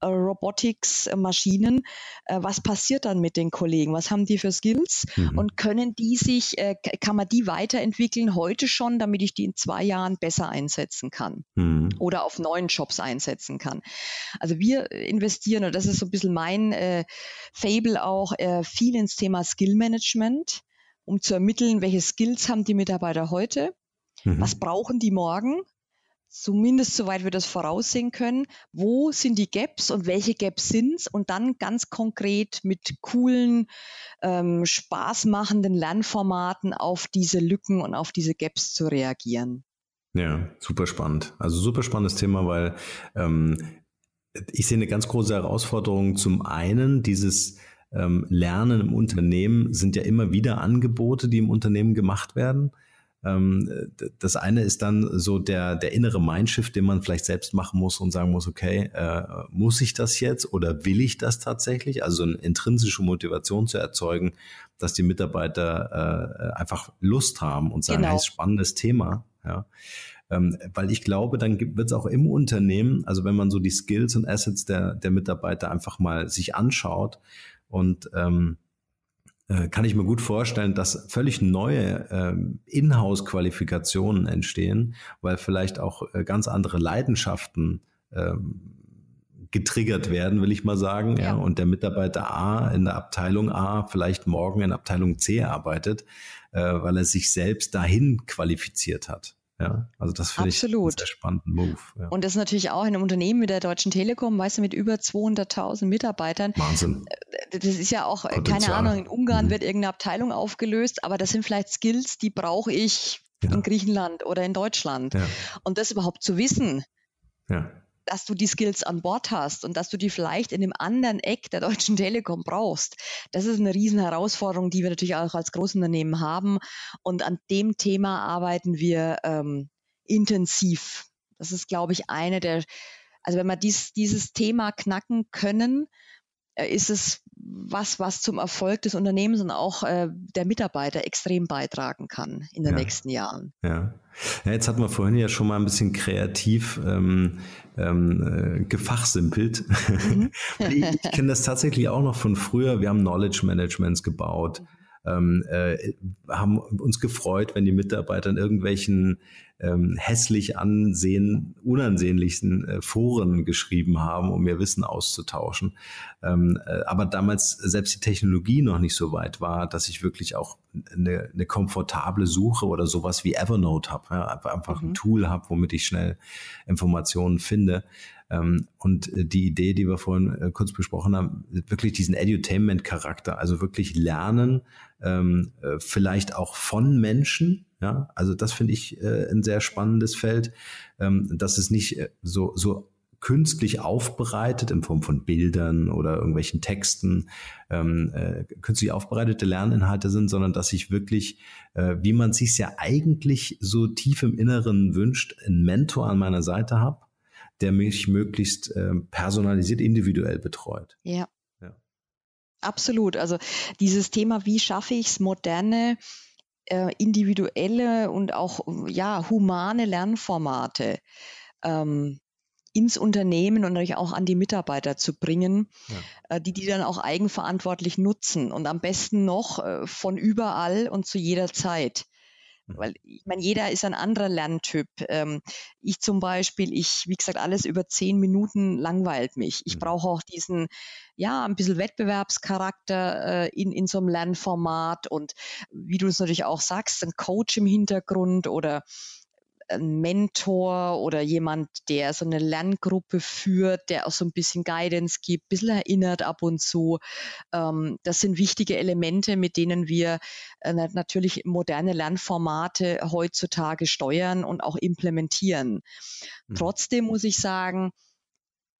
Speaker 3: Äh, Robotics, äh, Maschinen. Äh, was passiert dann mit den Kollegen? Was haben die für Skills? Mhm. Und können die sich, kann man die weiterentwickeln heute schon, damit ich die in zwei Jahren besser einsetzen kann mhm. oder auf neuen Jobs einsetzen kann? Also wir investieren, und das ist so ein bisschen mein äh, Fable auch, äh, viel ins Thema Skill Management um zu ermitteln, welche Skills haben die Mitarbeiter heute, mhm. was brauchen die morgen, zumindest soweit wir das voraussehen können, wo sind die Gaps und welche Gaps sind es und dann ganz konkret mit coolen, ähm, spaßmachenden Lernformaten auf diese Lücken und auf diese Gaps zu reagieren.
Speaker 2: Ja, super spannend. Also super spannendes Thema, weil ähm, ich sehe eine ganz große Herausforderung. Zum einen dieses ähm, Lernen im Unternehmen sind ja immer wieder Angebote, die im Unternehmen gemacht werden. Ähm, das eine ist dann so der, der innere Mindshift, den man vielleicht selbst machen muss und sagen muss, okay, äh, muss ich das jetzt oder will ich das tatsächlich? Also eine intrinsische Motivation zu erzeugen, dass die Mitarbeiter äh, einfach Lust haben und sagen, genau. hey, ist spannendes Thema. Ja. Ähm, weil ich glaube, dann wird es auch im Unternehmen, also wenn man so die Skills und Assets der, der Mitarbeiter einfach mal sich anschaut, und ähm, äh, kann ich mir gut vorstellen, dass völlig neue ähm, Inhouse-Qualifikationen entstehen, weil vielleicht auch äh, ganz andere Leidenschaften ähm, getriggert werden, will ich mal sagen. Ja. ja. Und der Mitarbeiter A in der Abteilung A vielleicht morgen in Abteilung C arbeitet, äh, weil er sich selbst dahin qualifiziert hat. Ja, also das finde ich einen sehr spannenden Move. Ja.
Speaker 3: Und das ist natürlich auch in einem Unternehmen wie der Deutschen Telekom, weißt du, mit über 200.000 Mitarbeitern.
Speaker 2: Wahnsinn.
Speaker 3: Äh, das ist ja auch, Potenzial. keine Ahnung, in Ungarn mhm. wird irgendeine Abteilung aufgelöst, aber das sind vielleicht Skills, die brauche ich ja. in Griechenland oder in Deutschland. Ja. Und das überhaupt zu wissen, ja dass du die Skills an Bord hast und dass du die vielleicht in einem anderen Eck der Deutschen Telekom brauchst. Das ist eine riesen Herausforderung, die wir natürlich auch als Großunternehmen haben. Und an dem Thema arbeiten wir ähm, intensiv. Das ist, glaube ich, eine der, also wenn wir dies, dieses Thema knacken können, ist es was, was zum Erfolg des Unternehmens und auch äh, der Mitarbeiter extrem beitragen kann in den ja. nächsten Jahren.
Speaker 2: Ja. ja. jetzt hatten wir vorhin ja schon mal ein bisschen kreativ ähm, ähm, äh, gefachsimpelt. Mhm. [LAUGHS] ich, ich kenne das tatsächlich auch noch von früher. Wir haben Knowledge Managements gebaut. Ähm, äh, haben uns gefreut, wenn die Mitarbeiter in irgendwelchen ähm, hässlich ansehen, unansehnlichsten äh, Foren geschrieben haben, um ihr Wissen auszutauschen. Ähm, äh, aber damals selbst die Technologie noch nicht so weit war, dass ich wirklich auch eine, eine komfortable Suche oder sowas wie Evernote habe. Ja, einfach mhm. ein Tool habe, womit ich schnell Informationen finde. Ähm, und äh, die Idee, die wir vorhin äh, kurz besprochen haben, wirklich diesen Edutainment-Charakter, also wirklich lernen, ähm, äh, vielleicht auch von Menschen. Ja, also das finde ich ein sehr spannendes Feld, ähm, dass es nicht so, so künstlich aufbereitet in Form von Bildern oder irgendwelchen Texten, ähm, äh, künstlich aufbereitete Lerninhalte sind, sondern dass ich wirklich, äh, wie man sich ja eigentlich so tief im Inneren wünscht, einen Mentor an meiner Seite habe, der mich möglichst äh, personalisiert, individuell betreut.
Speaker 3: Ja. Absolut. Also dieses Thema, wie schaffe ich es, moderne, äh, individuelle und auch ja, humane Lernformate ähm, ins Unternehmen und natürlich auch an die Mitarbeiter zu bringen, ja. äh, die die dann auch eigenverantwortlich nutzen und am besten noch äh, von überall und zu jeder Zeit. Mhm. Weil ich meine, jeder ist ein anderer Lerntyp. Ähm, ich zum Beispiel, ich, wie gesagt, alles über zehn Minuten langweilt mich. Ich mhm. brauche auch diesen, ja, ein bisschen Wettbewerbscharakter äh, in, in so einem Lernformat und wie du es natürlich auch sagst, ein Coach im Hintergrund oder ein Mentor oder jemand, der so eine Lerngruppe führt, der auch so ein bisschen Guidance gibt, ein bisschen erinnert ab und zu. Ähm, das sind wichtige Elemente, mit denen wir äh, natürlich moderne Lernformate heutzutage steuern und auch implementieren. Mhm. Trotzdem muss ich sagen,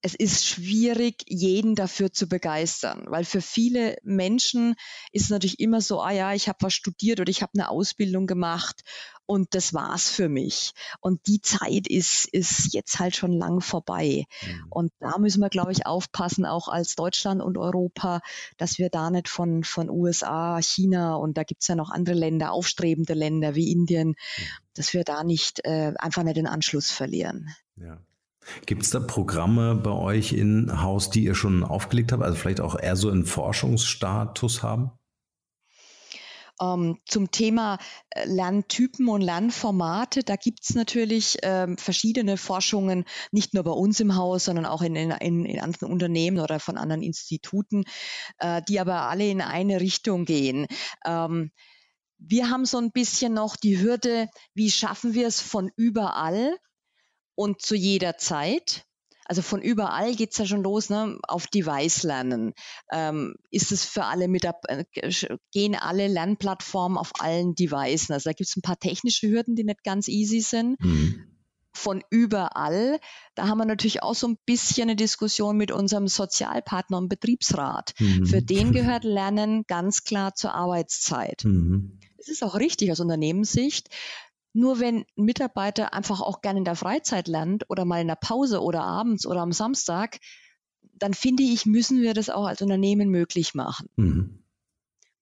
Speaker 3: es ist schwierig, jeden dafür zu begeistern, weil für viele Menschen ist es natürlich immer so, ah ja, ich habe was studiert oder ich habe eine Ausbildung gemacht und das war's für mich. Und die Zeit ist, ist jetzt halt schon lang vorbei. Mhm. Und da müssen wir, glaube ich, aufpassen, auch als Deutschland und Europa, dass wir da nicht von, von USA, China und da gibt's ja noch andere Länder, aufstrebende Länder wie Indien, mhm. dass wir da nicht äh, einfach nicht den Anschluss verlieren.
Speaker 2: Ja. Gibt es da Programme bei euch in Haus, die ihr schon aufgelegt habt, also vielleicht auch eher so einen Forschungsstatus haben?
Speaker 3: Ähm, zum Thema äh, Lerntypen und Lernformate, da gibt es natürlich ähm, verschiedene Forschungen, nicht nur bei uns im Haus, sondern auch in, in, in anderen Unternehmen oder von anderen Instituten, äh, die aber alle in eine Richtung gehen. Ähm, wir haben so ein bisschen noch die Hürde, wie schaffen wir es von überall und zu jeder Zeit. Also von überall geht es ja schon los, ne? auf Device lernen. Ähm, ist es für alle mit, äh, gehen alle Lernplattformen auf allen Devices? Also da gibt es ein paar technische Hürden, die nicht ganz easy sind. Mhm von überall. Da haben wir natürlich auch so ein bisschen eine Diskussion mit unserem Sozialpartner und Betriebsrat. Mhm. Für den [LAUGHS] gehört Lernen ganz klar zur Arbeitszeit. Mhm. Das ist auch richtig aus Unternehmenssicht. Nur wenn ein Mitarbeiter einfach auch gerne in der Freizeit lernt oder mal in der Pause oder abends oder am Samstag, dann finde ich, müssen wir das auch als Unternehmen möglich machen. Mhm.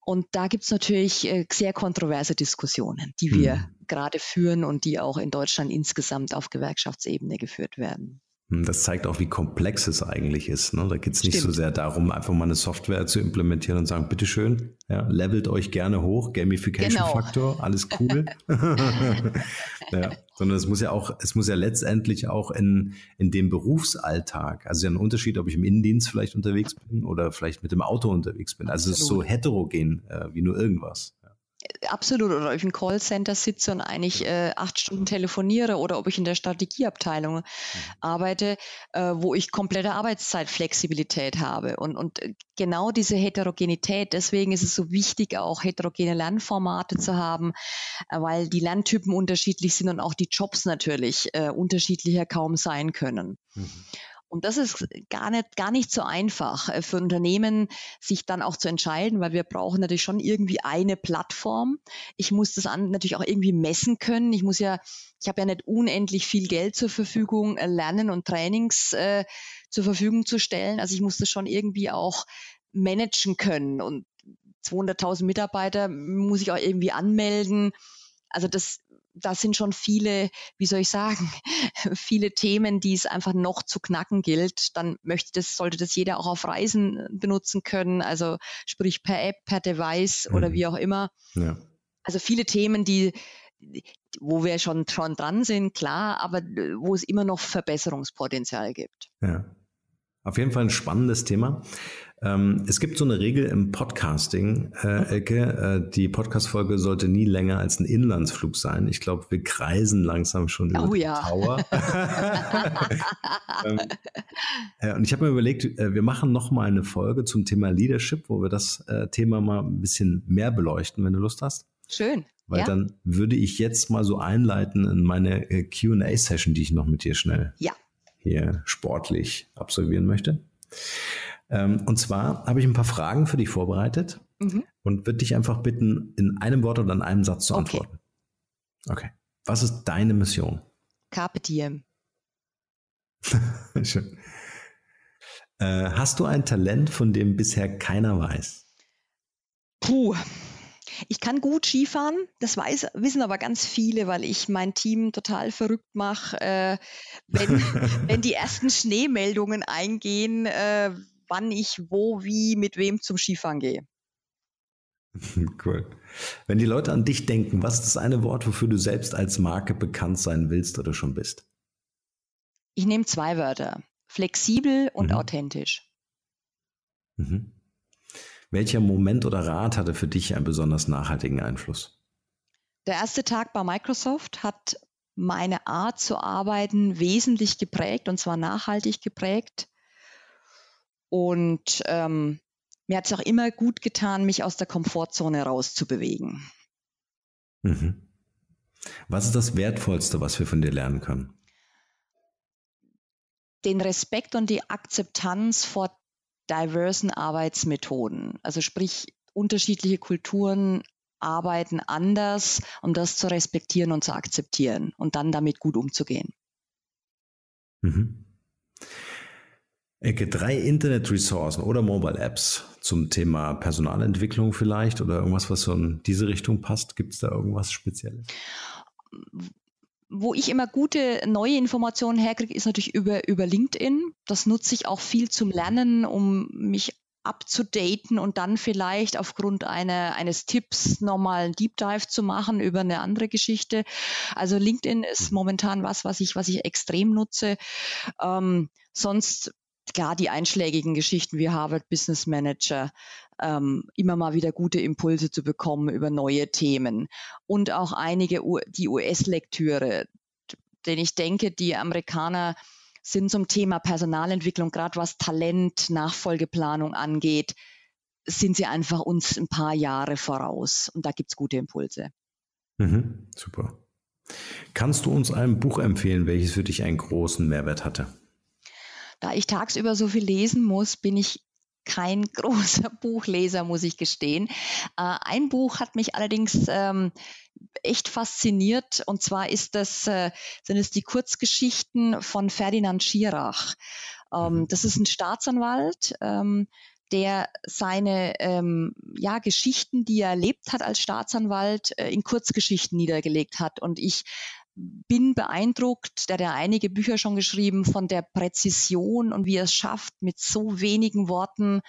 Speaker 3: Und da gibt es natürlich äh, sehr kontroverse Diskussionen, die wir mhm. gerade führen und die auch in Deutschland insgesamt auf Gewerkschaftsebene geführt werden.
Speaker 2: Hm, das zeigt auch, wie komplex es eigentlich ist. Ne? Da geht es nicht Stimmt. so sehr darum, einfach mal eine Software zu implementieren und sagen, bitteschön, ja, levelt euch gerne hoch, Gamification-Faktor, genau. alles cool. [LAUGHS] [LAUGHS] ja, sondern es muss ja auch, es muss ja letztendlich auch in, in dem Berufsalltag, also ja ein Unterschied, ob ich im Innendienst vielleicht unterwegs bin oder vielleicht mit dem Auto unterwegs bin. Also Absolut. es ist so heterogen äh, wie nur irgendwas.
Speaker 3: Absolut, oder ob ich im Callcenter sitze und eigentlich äh, acht Stunden telefoniere oder ob ich in der Strategieabteilung mhm. arbeite, äh, wo ich komplette Arbeitszeitflexibilität habe. Und, und genau diese Heterogenität, deswegen ist es so wichtig, auch heterogene Lernformate zu haben, äh, weil die Lerntypen unterschiedlich sind und auch die Jobs natürlich äh, unterschiedlicher kaum sein können. Mhm. Und das ist gar nicht, gar nicht so einfach äh, für Unternehmen, sich dann auch zu entscheiden, weil wir brauchen natürlich schon irgendwie eine Plattform. Ich muss das an, natürlich auch irgendwie messen können. Ich muss ja, ich habe ja nicht unendlich viel Geld zur Verfügung, äh, Lernen und Trainings äh, zur Verfügung zu stellen. Also ich muss das schon irgendwie auch managen können. Und 200.000 Mitarbeiter muss ich auch irgendwie anmelden. Also das da sind schon viele, wie soll ich sagen, [LAUGHS] viele Themen, die es einfach noch zu knacken gilt. Dann möchte das, sollte das jeder auch auf Reisen benutzen können, also sprich per App, per Device mhm. oder wie auch immer. Ja. Also viele Themen, die wo wir schon, schon dran sind, klar, aber wo es immer noch Verbesserungspotenzial gibt.
Speaker 2: Ja. Auf jeden Fall ein spannendes Thema. Ähm, es gibt so eine Regel im Podcasting, äh, Elke. Äh, die Podcast-Folge sollte nie länger als ein Inlandsflug sein. Ich glaube, wir kreisen langsam schon über
Speaker 3: oh,
Speaker 2: die
Speaker 3: ja.
Speaker 2: Tower. [LAUGHS] [LAUGHS] ähm, äh, und ich habe mir überlegt, äh, wir machen noch mal eine Folge zum Thema Leadership, wo wir das äh, Thema mal ein bisschen mehr beleuchten, wenn du Lust hast.
Speaker 3: Schön.
Speaker 2: Weil
Speaker 3: ja.
Speaker 2: dann würde ich jetzt mal so einleiten in meine äh, QA-Session, die ich noch mit dir schnell
Speaker 3: ja.
Speaker 2: hier sportlich absolvieren möchte. Ähm, und zwar habe ich ein paar Fragen für dich vorbereitet mhm. und würde dich einfach bitten, in einem Wort oder in einem Satz zu antworten. Okay. okay. Was ist deine Mission?
Speaker 3: Carpe diem. [LAUGHS]
Speaker 2: Schön. Äh, hast du ein Talent, von dem bisher keiner weiß?
Speaker 3: Puh. Ich kann gut Skifahren, das weiß, wissen aber ganz viele, weil ich mein Team total verrückt mache, äh, wenn, [LAUGHS] wenn die ersten Schneemeldungen eingehen, äh, wann ich wo, wie, mit wem zum Skifahren gehe. [LAUGHS]
Speaker 2: Cool. Wenn die Leute an dich denken, was ist das eine Wort, wofür du selbst als Marke bekannt sein willst oder schon bist?
Speaker 3: Ich nehme zwei Wörter. Flexibel und mhm. authentisch.
Speaker 2: Mhm. Welcher Moment oder Rat hatte für dich einen besonders nachhaltigen Einfluss?
Speaker 3: Der erste Tag bei Microsoft hat meine Art zu arbeiten wesentlich geprägt und zwar nachhaltig geprägt. Und ähm, mir hat es auch immer gut getan, mich aus der Komfortzone rauszubewegen.
Speaker 2: Mhm. Was ist das Wertvollste, was wir von dir lernen können?
Speaker 3: Den Respekt und die Akzeptanz vor diversen Arbeitsmethoden. Also sprich, unterschiedliche Kulturen arbeiten anders, um das zu respektieren und zu akzeptieren und dann damit gut umzugehen.
Speaker 2: Mhm. Ecke, drei Internet-Ressourcen oder Mobile-Apps zum Thema Personalentwicklung vielleicht oder irgendwas, was so in diese Richtung passt. Gibt es da irgendwas Spezielles?
Speaker 3: Wo ich immer gute neue Informationen herkriege, ist natürlich über, über LinkedIn. Das nutze ich auch viel zum Lernen, um mich abzudaten und dann vielleicht aufgrund einer, eines Tipps nochmal einen Deep Dive zu machen über eine andere Geschichte. Also LinkedIn ist mhm. momentan was, was ich, was ich extrem nutze. Ähm, sonst klar die einschlägigen Geschichten wie Harvard Business Manager, ähm, immer mal wieder gute Impulse zu bekommen über neue Themen und auch einige U die US-Lektüre, denn ich denke, die Amerikaner sind zum Thema Personalentwicklung, gerade was Talent, Nachfolgeplanung angeht, sind sie einfach uns ein paar Jahre voraus und da gibt es gute Impulse.
Speaker 2: Mhm, super. Kannst du uns ein Buch empfehlen, welches für dich einen großen Mehrwert hatte?
Speaker 3: Da ich tagsüber so viel lesen muss, bin ich kein [LAUGHS] großer Buchleser, muss ich gestehen. Äh, ein Buch hat mich allerdings ähm, echt fasziniert und zwar ist das, äh, sind es die Kurzgeschichten von Ferdinand Schirach. Ähm, mhm. das ist ein Staatsanwalt, ähm, der seine ähm, ja, Geschichten, die er erlebt hat als Staatsanwalt, äh, in Kurzgeschichten niedergelegt hat. Und ich bin beeindruckt, der hat ja einige Bücher schon geschrieben, von der Präzision und wie er es schafft, mit so wenigen Worten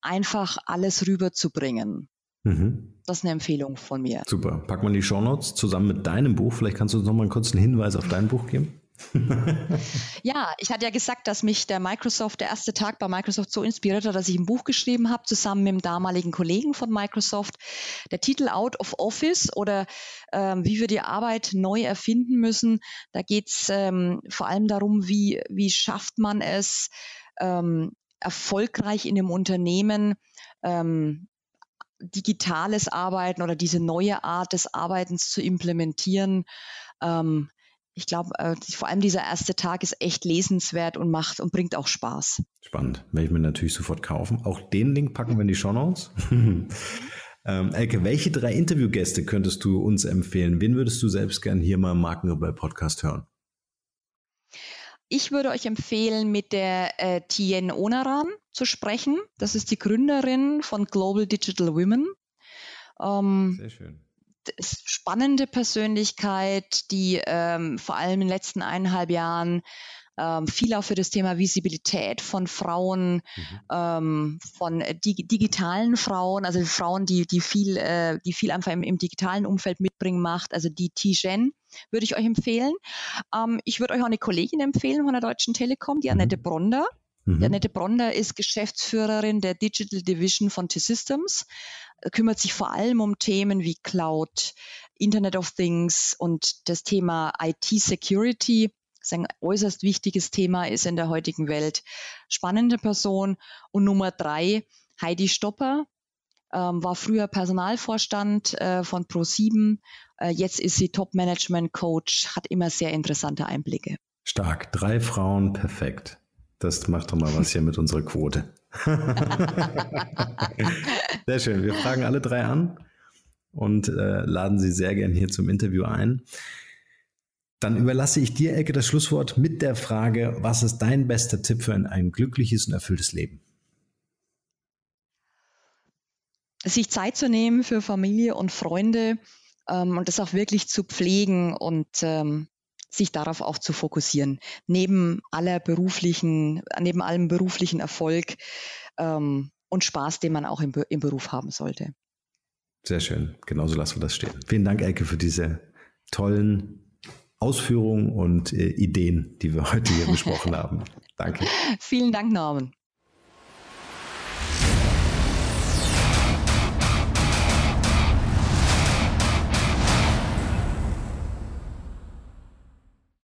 Speaker 3: einfach alles rüberzubringen. Mhm. Das ist eine Empfehlung von mir.
Speaker 2: Super. Pack mal die Shownotes zusammen mit deinem Buch. Vielleicht kannst du uns noch mal einen kurzen Hinweis auf dein Buch geben. [LAUGHS]
Speaker 3: ja, ich hatte ja gesagt, dass mich der Microsoft, der erste Tag bei Microsoft so inspiriert hat, dass ich ein Buch geschrieben habe, zusammen mit dem damaligen Kollegen von Microsoft. Der Titel Out of Office oder ähm, wie wir die Arbeit neu erfinden müssen. Da geht es ähm, vor allem darum, wie, wie schafft man es, ähm, erfolgreich in dem Unternehmen ähm, digitales Arbeiten oder diese neue Art des Arbeitens zu implementieren. Ähm, ich glaube, äh, vor allem dieser erste Tag ist echt lesenswert und macht und bringt auch Spaß.
Speaker 2: Spannend. Werde ich mir natürlich sofort kaufen. Auch den Link packen wir in die Show Notes. [LAUGHS] ähm, Elke, welche drei Interviewgäste könntest du uns empfehlen? Wen würdest du selbst gern hier mal im Markenrebell Podcast hören?
Speaker 3: Ich würde euch empfehlen, mit der äh, Tien Onaran zu sprechen. Das ist die Gründerin von Global Digital Women. Ähm, Sehr schön spannende Persönlichkeit, die ähm, vor allem in den letzten eineinhalb Jahren ähm, viel auch für das Thema Visibilität von Frauen, mhm. ähm, von dig digitalen Frauen, also Frauen, die, die viel, äh, die viel einfach im, im digitalen Umfeld mitbringen macht, also die T-Gen würde ich euch empfehlen. Ähm, ich würde euch auch eine Kollegin empfehlen von der Deutschen Telekom, die mhm. Annette Bronder. Mhm. Annette Bronder ist Geschäftsführerin der Digital Division von T-Systems, kümmert sich vor allem um Themen wie Cloud, Internet of Things und das Thema IT-Security. Das ist ein äußerst wichtiges Thema ist in der heutigen Welt. Spannende Person. Und Nummer drei, Heidi Stopper, ähm, war früher Personalvorstand äh, von Pro7. Äh, jetzt ist sie Top-Management-Coach, hat immer sehr interessante Einblicke.
Speaker 2: Stark. Drei Frauen, perfekt. Das macht doch mal was hier mit unserer Quote. [LAUGHS] sehr schön. Wir fragen alle drei an und äh, laden Sie sehr gern hier zum Interview ein. Dann überlasse ich dir, Ecke, das Schlusswort mit der Frage, was ist dein bester Tipp für ein, ein glückliches und erfülltes Leben?
Speaker 3: Sich Zeit zu nehmen für Familie und Freunde ähm, und das auch wirklich zu pflegen und ähm, sich darauf auch zu fokussieren. Neben aller beruflichen, neben allem beruflichen Erfolg ähm, und Spaß, den man auch im, im Beruf haben sollte.
Speaker 2: Sehr schön. Genauso lassen wir das stehen. Vielen Dank, Elke, für diese tollen Ausführungen und äh, Ideen, die wir heute hier besprochen haben. Danke. [LAUGHS]
Speaker 3: Vielen Dank, Norman.